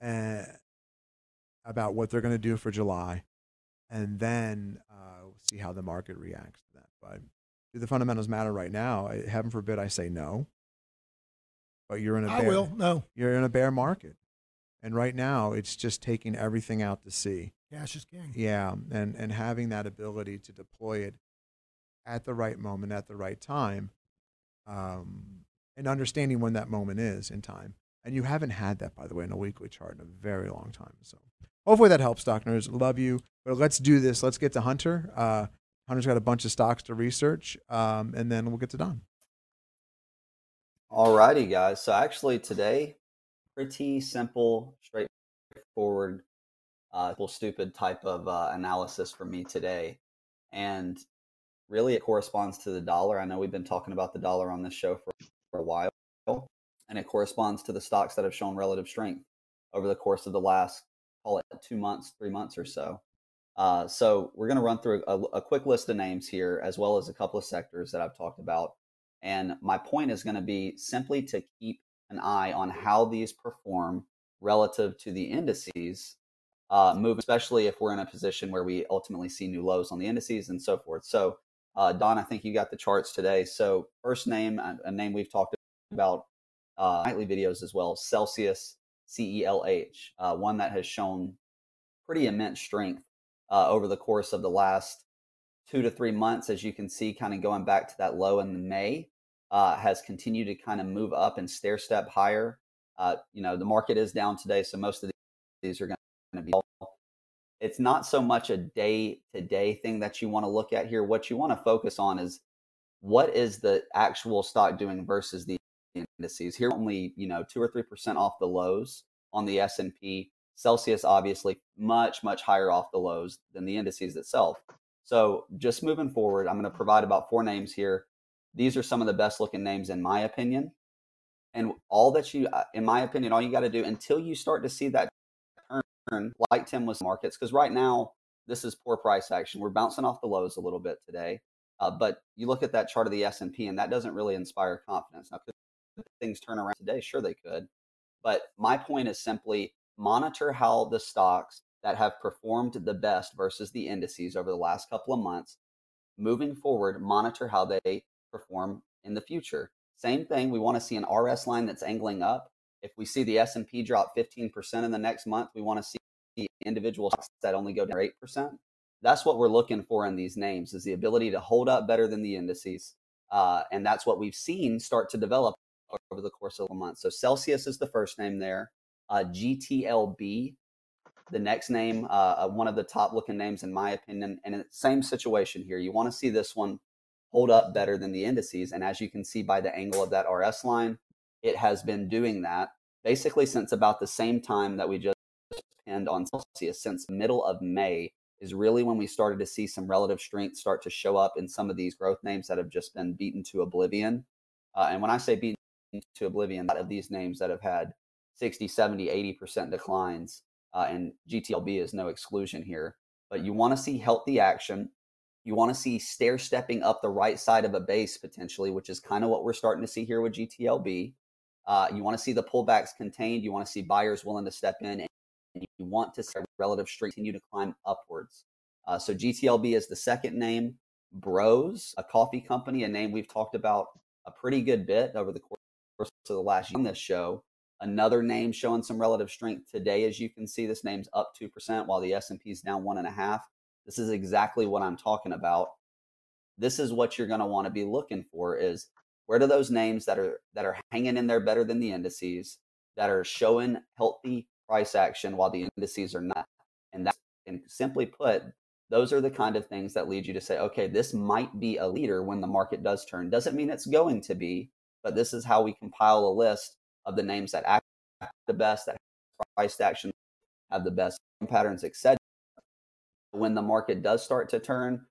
uh, about what they're going to do for July, and then uh, we'll see how the market reacts to that. But do the fundamentals matter right now? Heaven forbid I say no. But you're in a I bear, will. No. You're in a bear market, and right now it's just taking everything out to sea. Cash is king. Yeah, and and having that ability to deploy it at the right moment, at the right time, um, and understanding when that moment is in time. And you haven't had that, by the way, in a weekly chart in a very long time. So hopefully that helps, stock nerds. Love you. But let's do this. Let's get to Hunter. Uh, Hunter's got a bunch of stocks to research, um, and then we'll get to Don. Alrighty, guys. So actually today, pretty simple, straightforward, uh, stupid type of uh, analysis for me today, and really it corresponds to the dollar. I know we've been talking about the dollar on this show for, for a while, and it corresponds to the stocks that have shown relative strength over the course of the last, call it two months, three months or so. Uh, so we're going to run through a, a quick list of names here, as well as a couple of sectors that I've talked about. And my point is going to be simply to keep an eye on how these perform relative to the indices, uh, move, especially if we're in a position where we ultimately see new lows on the indices and so forth. So, uh, Don, I think you got the charts today. So, first name, a, a name we've talked about uh, nightly videos as well, Celsius, C E L H, uh, one that has shown pretty immense strength uh, over the course of the last two to three months, as you can see, kind of going back to that low in May, uh, has continued to kind of move up and stair step higher. Uh, you know, the market is down today, so most of these are going to be. It's not so much a day to day thing that you want to look at here. What you want to focus on is what is the actual stock doing versus the indices. Here, only you know two or three percent off the lows on the S and P. Celsius obviously much much higher off the lows than the indices itself. So just moving forward, I'm going to provide about four names here. These are some of the best looking names in my opinion. And all that you, uh, in my opinion, all you got to do until you start to see that turn, like Tim was markets, because right now this is poor price action. We're bouncing off the lows a little bit today, uh, but you look at that chart of the S and P, and that doesn't really inspire confidence. Now, could things turn around today? Sure, they could. But my point is simply monitor how the stocks that have performed the best versus the indices over the last couple of months. Moving forward, monitor how they perform in the future. Same thing, we want to see an RS line that's angling up. If we see the S&P drop 15% in the next month, we want to see the individual stocks that only go down 8%. That's what we're looking for in these names is the ability to hold up better than the indices. Uh, and that's what we've seen start to develop over the course of a month. So Celsius is the first name there. Uh, GTLB, the next name, uh, one of the top looking names in my opinion. And the same situation here. You want to see this one hold up better than the indices. And as you can see by the angle of that RS line, it has been doing that basically since about the same time that we just pinned on Celsius, since middle of May is really when we started to see some relative strength start to show up in some of these growth names that have just been beaten to oblivion. Uh, and when I say beaten to oblivion, that of these names that have had 60, 70, 80% declines, uh, and GTLB is no exclusion here. But you want to see healthy action. You want to see stair stepping up the right side of a base potentially, which is kind of what we're starting to see here with GTLB. Uh, you want to see the pullbacks contained. You want to see buyers willing to step in, and you want to see relative strength continue to climb upwards. Uh, so GTLB is the second name. Bros, a coffee company, a name we've talked about a pretty good bit over the course of the last year on this show. Another name showing some relative strength today, as you can see, this name's up two percent, while the S and P is down one and a half. This is exactly what I'm talking about. This is what you're going to want to be looking for: is where do those names that are that are hanging in there better than the indices, that are showing healthy price action while the indices are not, and that, and simply put, those are the kind of things that lead you to say, okay, this might be a leader when the market does turn. Doesn't mean it's going to be, but this is how we compile a list of the names that act the best, that price action have the best patterns, etc. When the market does start to turn,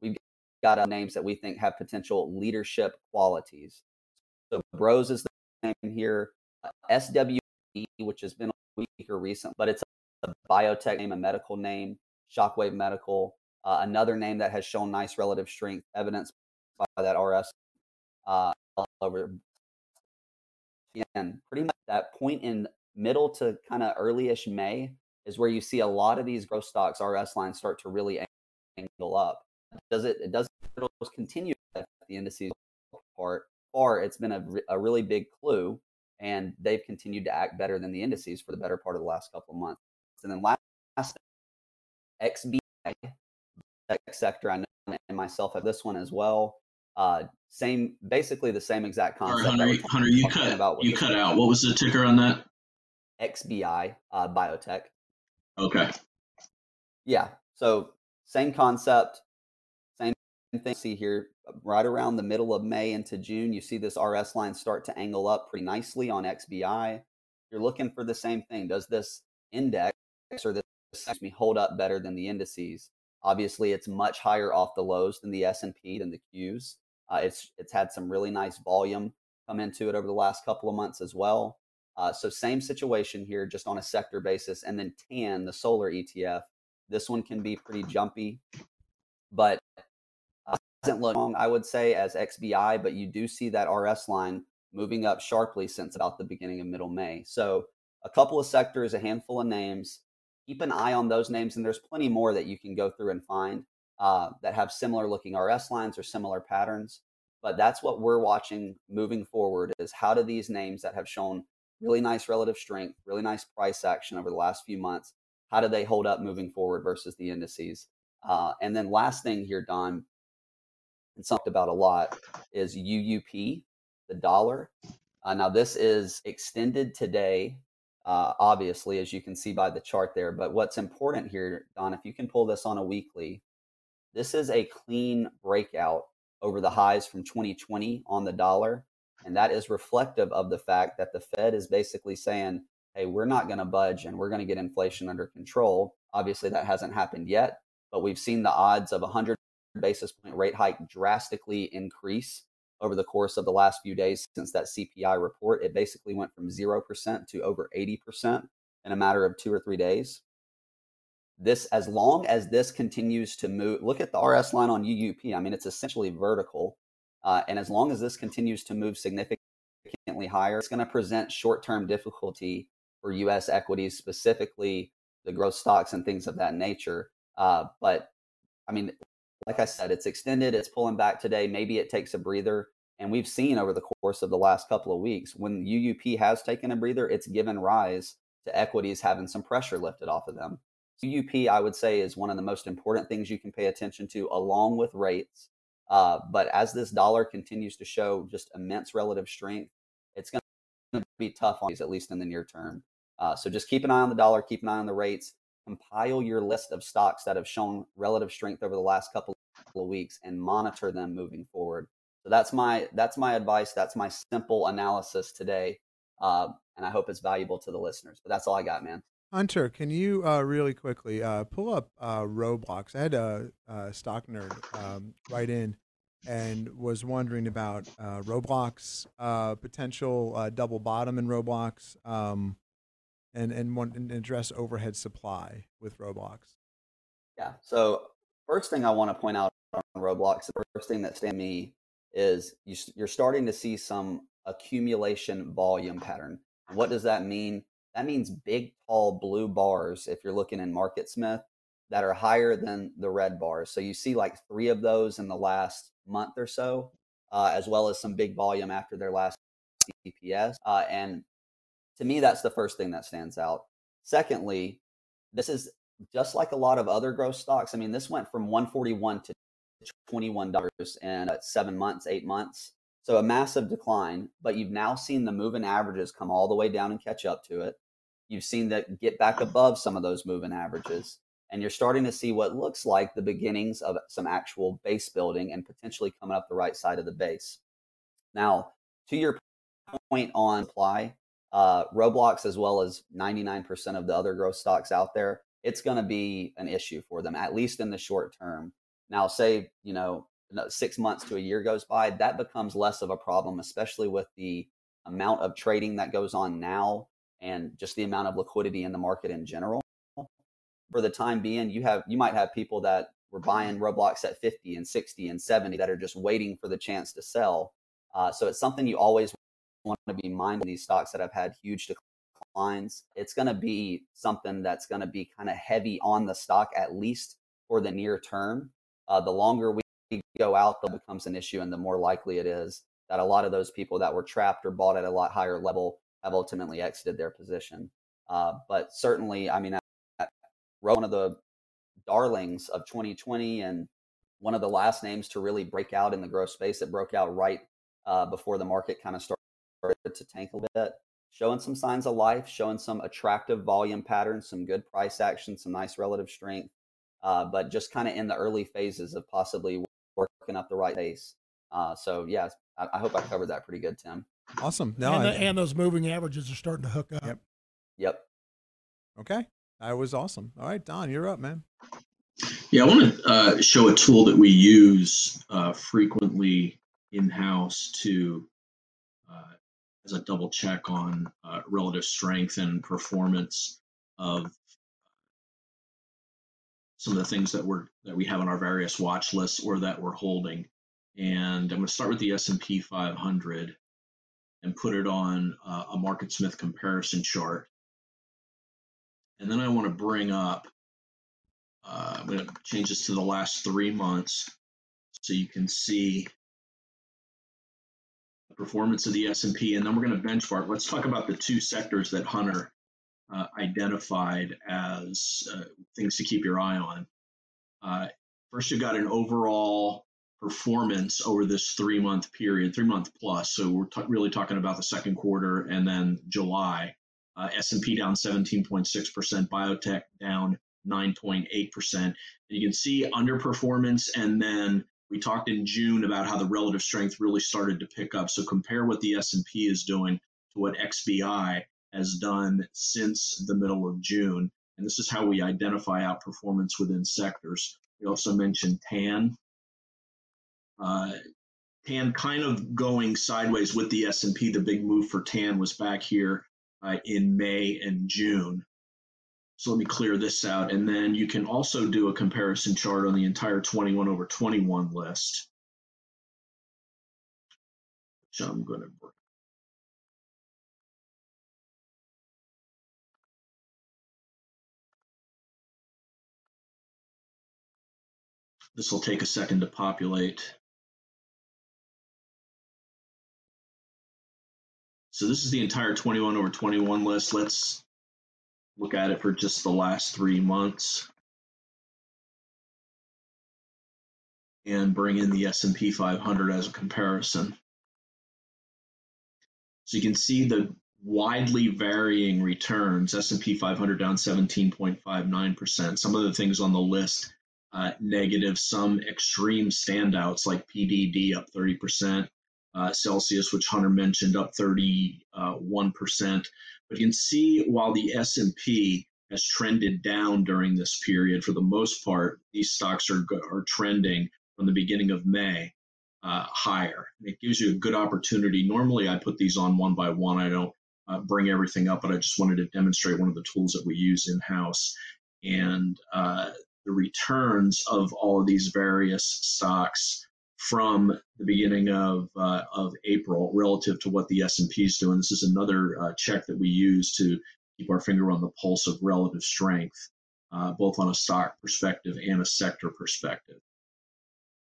we've got uh, names that we think have potential leadership qualities. So Bros is the name here. Uh, SWE, which has been a weaker recent, but it's a biotech name, a medical name, Shockwave Medical, uh, another name that has shown nice relative strength, evidence by that RS uh, over. Again, pretty much that point in middle to kind of early-ish May is where you see a lot of these growth stocks RS lines start to really angle up. Does it? It doesn't continue at the indices part. Far, it's been a, a really big clue, and they've continued to act better than the indices for the better part of the last couple of months. And then last, last XBI tech sector, I know and myself have this one as well. Uh, same, basically the same exact concept. that Hunter. you- Hunter, you cut about you cut out. What was the ticker on that? XBI uh, biotech. Okay. Yeah. So same concept, same thing. See here, right around the middle of May into June, you see this RS line start to angle up pretty nicely on XBI. You're looking for the same thing. Does this index or this excuse me hold up better than the indices? Obviously, it's much higher off the lows than the S and P than the Qs. Uh, it's it's had some really nice volume come into it over the last couple of months as well. Uh, so same situation here, just on a sector basis, and then TAN, the solar ETF. This one can be pretty jumpy, but uh, doesn't look long, I would say, as XBI. But you do see that RS line moving up sharply since about the beginning of middle May. So a couple of sectors, a handful of names. Keep an eye on those names, and there's plenty more that you can go through and find uh, that have similar looking RS lines or similar patterns. But that's what we're watching moving forward: is how do these names that have shown really nice relative strength, really nice price action over the last few months. How do they hold up moving forward versus the indices? Uh, and then last thing here, Don, and talked about a lot is UUP, the dollar. Uh, now this is extended today, uh, obviously, as you can see by the chart there. But what's important here, Don, if you can pull this on a weekly, this is a clean breakout over the highs from 2020 on the dollar. And that is reflective of the fact that the Fed is basically saying, hey, we're not going to budge and we're going to get inflation under control. Obviously, that hasn't happened yet, but we've seen the odds of a 100 basis point rate hike drastically increase over the course of the last few days since that CPI report. It basically went from 0% to over 80% in a matter of two or three days. This, as long as this continues to move, look at the RS line on UUP. I mean, it's essentially vertical. Uh, and as long as this continues to move significantly higher, it's going to present short term difficulty for US equities, specifically the growth stocks and things of that nature. Uh, but I mean, like I said, it's extended, it's pulling back today. Maybe it takes a breather. And we've seen over the course of the last couple of weeks when UUP has taken a breather, it's given rise to equities having some pressure lifted off of them. UUP, I would say, is one of the most important things you can pay attention to, along with rates. Uh, but as this dollar continues to show just immense relative strength, it's going to be tough on these, at least in the near term. Uh, so just keep an eye on the dollar, keep an eye on the rates, compile your list of stocks that have shown relative strength over the last couple of weeks, and monitor them moving forward. So that's my that's my advice. That's my simple analysis today, uh, and I hope it's valuable to the listeners. But that's all I got, man. Hunter, can you uh, really quickly uh, pull up uh, Roblox? I had a, a stock nerd um, write in and was wondering about uh, Roblox uh, potential uh, double bottom in Roblox, um, and and want and address overhead supply with Roblox. Yeah. So first thing I want to point out on Roblox, the first thing that stands me is you, you're starting to see some accumulation volume pattern. What does that mean? That means big, tall blue bars. If you're looking in MarketSmith, that are higher than the red bars. So you see like three of those in the last month or so, uh, as well as some big volume after their last CPS. Uh, and to me, that's the first thing that stands out. Secondly, this is just like a lot of other growth stocks. I mean, this went from 141 to 21 dollars in uh, seven months, eight months. So a massive decline. But you've now seen the moving averages come all the way down and catch up to it. You've seen that get back above some of those moving averages, and you're starting to see what looks like the beginnings of some actual base building and potentially coming up the right side of the base. Now, to your point on supply, uh, Roblox, as well as 99% of the other growth stocks out there, it's going to be an issue for them, at least in the short term. Now, say, you know, no- six months to a year goes by, that becomes less of a problem, especially with the amount of trading that goes on now and just the amount of liquidity in the market in general. For the time being, you have you might have people that were buying Roblox at 50 and 60 and 70 that are just waiting for the chance to sell. Uh, so it's something you always want to be mindful of these stocks that have had huge declines. It's going to be something that's going to be kind of heavy on the stock, at least for the near term. Uh, the longer we go out, that becomes an issue, and the more likely it is that a lot of those people that were trapped or bought at a lot higher level have ultimately exited their position. Uh, but certainly, I mean, one of the darlings of 2020 and one of the last names to really break out in the growth space that broke out right uh, before the market kind of started to tank a bit. Showing some signs of life, showing some attractive volume patterns, some good price action, some nice relative strength, uh, but just kind of in the early phases of possibly working up the right pace. Uh, so, yeah, I, I, hope I covered that pretty good, Tim. Awesome. No, and, the, I, and those moving averages are starting to hook up. Yep. Yep. Okay. That was awesome. All right, Don, you're up, man. Yeah, I want to uh, show a tool that we use uh, frequently in house to uh, as a double check on uh, relative strength and performance of some of the things that we're that we have on our various watch lists or that we're holding. And I'm going to start with the S&P 500 and put it on uh, a MarketSmith comparison chart. And then I want to bring up, uh, I'm going to change this to the last three months so you can see the performance of the S&P. And then we're going to benchmark. Let's talk about the two sectors that Hunter uh, identified as uh, things to keep your eye on. Uh, first, you've got an overall performance over this three month period, three month plus. So we're t- really talking about the second quarter and then July. Uh, S&P down 17.6%, biotech down 9.8%. And you can see underperformance. And then we talked in June about how the relative strength really started to pick up. So compare what the S&P is doing to what XBI has done since the middle of June. And this is how we identify outperformance within sectors. We also mentioned TAN. Uh, TAN kind of going sideways with the S&P. The big move for TAN was back here uh, in May and June. So let me clear this out. And then you can also do a comparison chart on the entire 21 over 21 list. Which I'm going to bring This will take a second to populate. So this is the entire 21 over 21 list. Let's look at it for just the last three months. And bring in the S&P 500 as a comparison. So you can see the widely varying returns. S&P 500 down 17.59%. Some of the things on the list uh, negative, some extreme standouts like PDD up 30%, uh, Celsius, which Hunter mentioned, up 31%. Uh, but you can see while the S&P has trended down during this period, for the most part, these stocks are, are trending from the beginning of May uh, higher. It gives you a good opportunity. Normally, I put these on one by one. I don't uh, bring everything up, but I just wanted to demonstrate one of the tools that we use in house. And uh, the returns of all of these various stocks from the beginning of uh, of April relative to what the S&P is doing. This is another uh, check that we use to keep our finger on the pulse of relative strength, uh, both on a stock perspective and a sector perspective.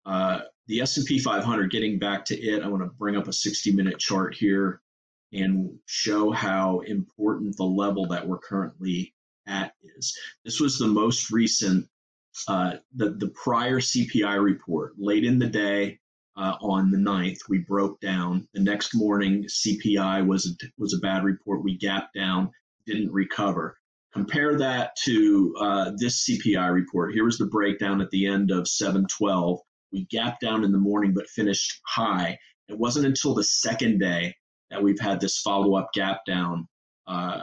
Uh, the S&P 500, getting back to it, I want to bring up a 60-minute chart here and show how important the level that we're currently at is. This was the most recent uh, the, the prior CPI report late in the day uh, on the 9th, we broke down. The next morning, CPI was a, was a bad report. We gapped down, didn't recover. Compare that to uh, this CPI report. Here was the breakdown at the end of 712. We gapped down in the morning but finished high. It wasn't until the second day that we've had this follow up gap down uh,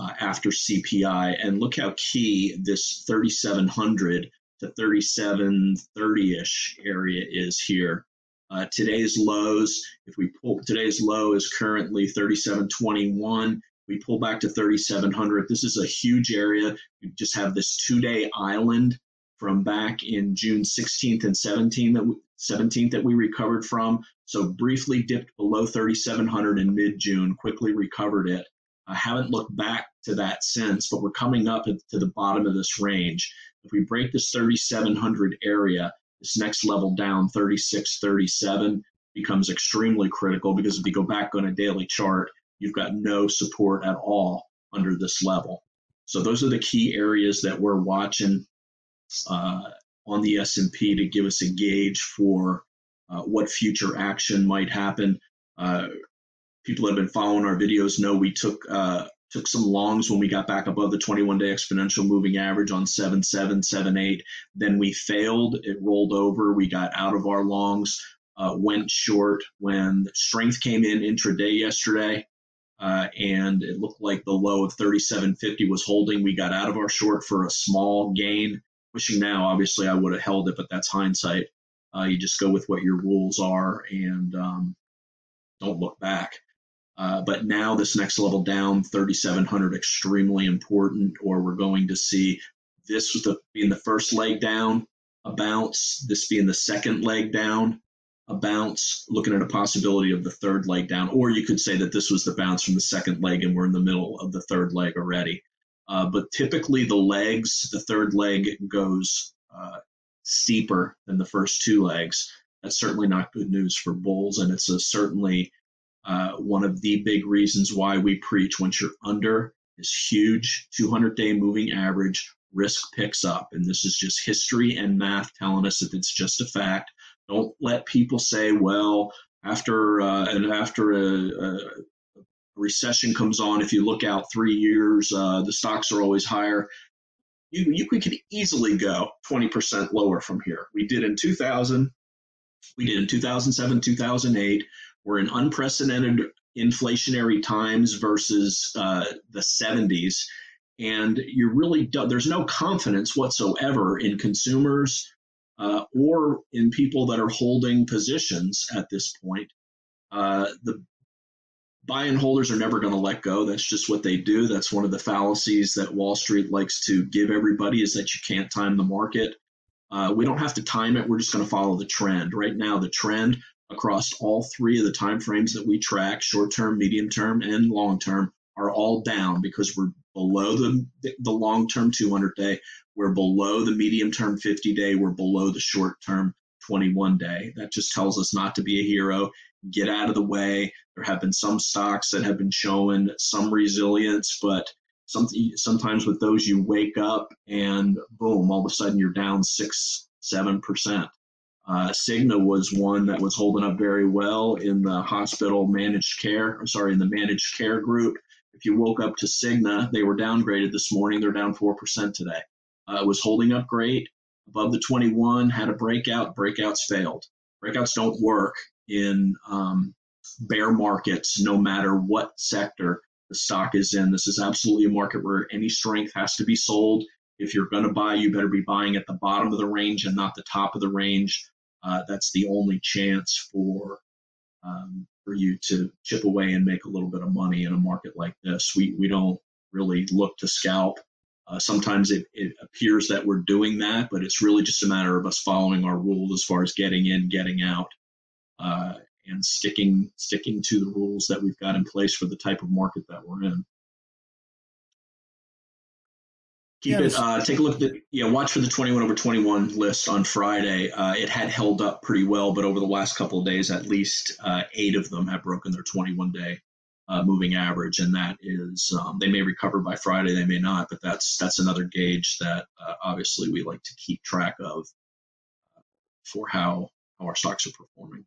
uh, after CPI. And look how key this 3,700 to 3,730 ish area is here. Uh, today's lows, if we pull today's low is currently 3721. We pull back to 3,700. This is a huge area. You just have this two day island from back in June 16th and 17th that we, 17th that we recovered from. So briefly dipped below 3,700 in mid June, quickly recovered it. I haven't looked back to that since, but we're coming up to the bottom of this range. If we break this 3,700 area, this next level down, 36, 37, becomes extremely critical because if you go back on a daily chart, you've got no support at all under this level. So those are the key areas that we're watching uh, on the S&P to give us a gauge for uh, what future action might happen. Uh, people that have been following our videos know we took uh, took some longs when we got back above the 21 day exponential moving average on 7 7 7 8 then we failed. It rolled over. We got out of our longs uh, went short when strength came in intraday yesterday uh, and it looked like the low of 37.50 was holding. We got out of our short for a small gain. Wishing now obviously i would have held it but that's hindsight. Uh, you just go with what your rules are and um, don't look back uh, but now this next level down, 3,700, extremely important, or we're going to see this the, being the first leg down, a bounce, this being the second leg down, a bounce, looking at a possibility of the third leg down. Or you could say that this was the bounce from the second leg and we're in the middle of the third leg already. Uh, but typically the legs, the third leg goes uh, steeper than the first two legs. That's certainly not good news for bulls, and it's a certainly uh, one of the big reasons why we preach once you're under this huge 200 day moving average, risk picks up. And this is just history and math telling us that it's just a fact. Don't let people say, well, after uh, and after a, a, recession comes on, if you look out three years, uh, the stocks are always higher. You, you could easily go 20% lower from here. We did in 2000, we did in 2007, 2008. We're in unprecedented inflationary times versus uh, the 70s. And you really do, there's no confidence whatsoever in consumers uh, or in people that are holding positions at this point. Uh, the buy and holders are never going to let go. That's just what they do. That's one of the fallacies that Wall Street likes to give everybody is that you can't time the market. Uh, we don't have to time it. We're just going to follow the trend. Right now, the trend across all three of the time frames that we track short term medium term and long term are all down because we're below the the long term 200 day. We're below the medium term 50 day. We're below the short term 21 day. That just tells us not to be a hero. Get out of the way. There have been some stocks that have been showing some resilience but some, sometimes with those you wake up and boom all of a sudden you're down six seven percent uh, Cigna was one that was holding up very well in the hospital managed care. I'm sorry, in the managed care group. If you woke up to Cigna, they were downgraded this morning. They're down 4% today. Uh, was holding up great, above the 21, had a breakout. Breakouts failed. Breakouts don't work in um, bear markets, no matter what sector the stock is in. This is absolutely a market where any strength has to be sold. If you're going to buy, you better be buying at the bottom of the range and not the top of the range uh, that's the only chance for um, for you to chip away and make a little bit of money in a market like this. We we don't really look to scalp. Uh, sometimes it, it appears that we're doing that, but it's really just a matter of us following our rules as far as getting in, getting out, uh, and sticking sticking to the rules that we've got in place for the type of market that we're in keep Yeah, it uh, take a look at the yeah watch for the 21 over 21 list on friday uh, it had held up pretty well but over the last couple of days at least uh, eight of them have broken their 21 day uh, moving average and that is um, they may recover by friday they may not but that's that's another gauge that uh, obviously we like to keep track of for how how our stocks are performing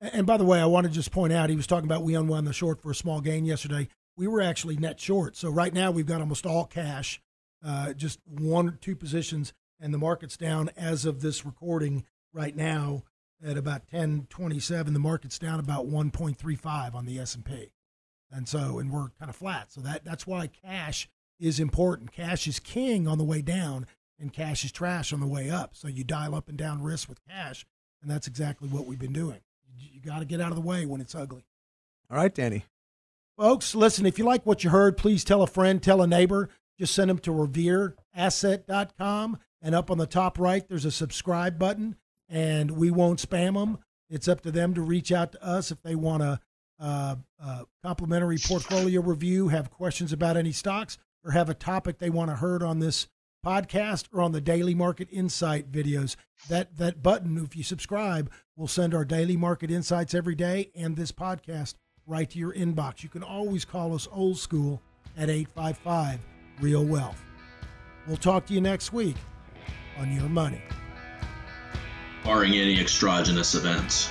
And by the way, I want to just point out he was talking about we unwound the short for a small gain yesterday. We were actually net short. So right now we've got almost all cash, uh, just one or two positions, and the market's down as of this recording right now at about 1027. The market's down about 1.35 on the S&P. And so, and we're kind of flat. So that that's why cash is important. Cash is king on the way down, and cash is trash on the way up. So you dial up and down risk with cash, and that's exactly what we've been doing. You, you got to get out of the way when it's ugly. All right, Danny. Folks, listen, if you like what you heard, please tell a friend, tell a neighbor. Just send them to revereasset.com. And up on the top right, there's a subscribe button, and we won't spam them. It's up to them to reach out to us if they want a uh, uh, complimentary portfolio review, have questions about any stocks, or have a topic they want to heard on this podcast or on the daily market insight videos. That that button, if you subscribe, will send our daily market insights every day and this podcast right to your inbox. You can always call us old school at 855 Real Wealth. We'll talk to you next week on Your Money. barring any extragenous events.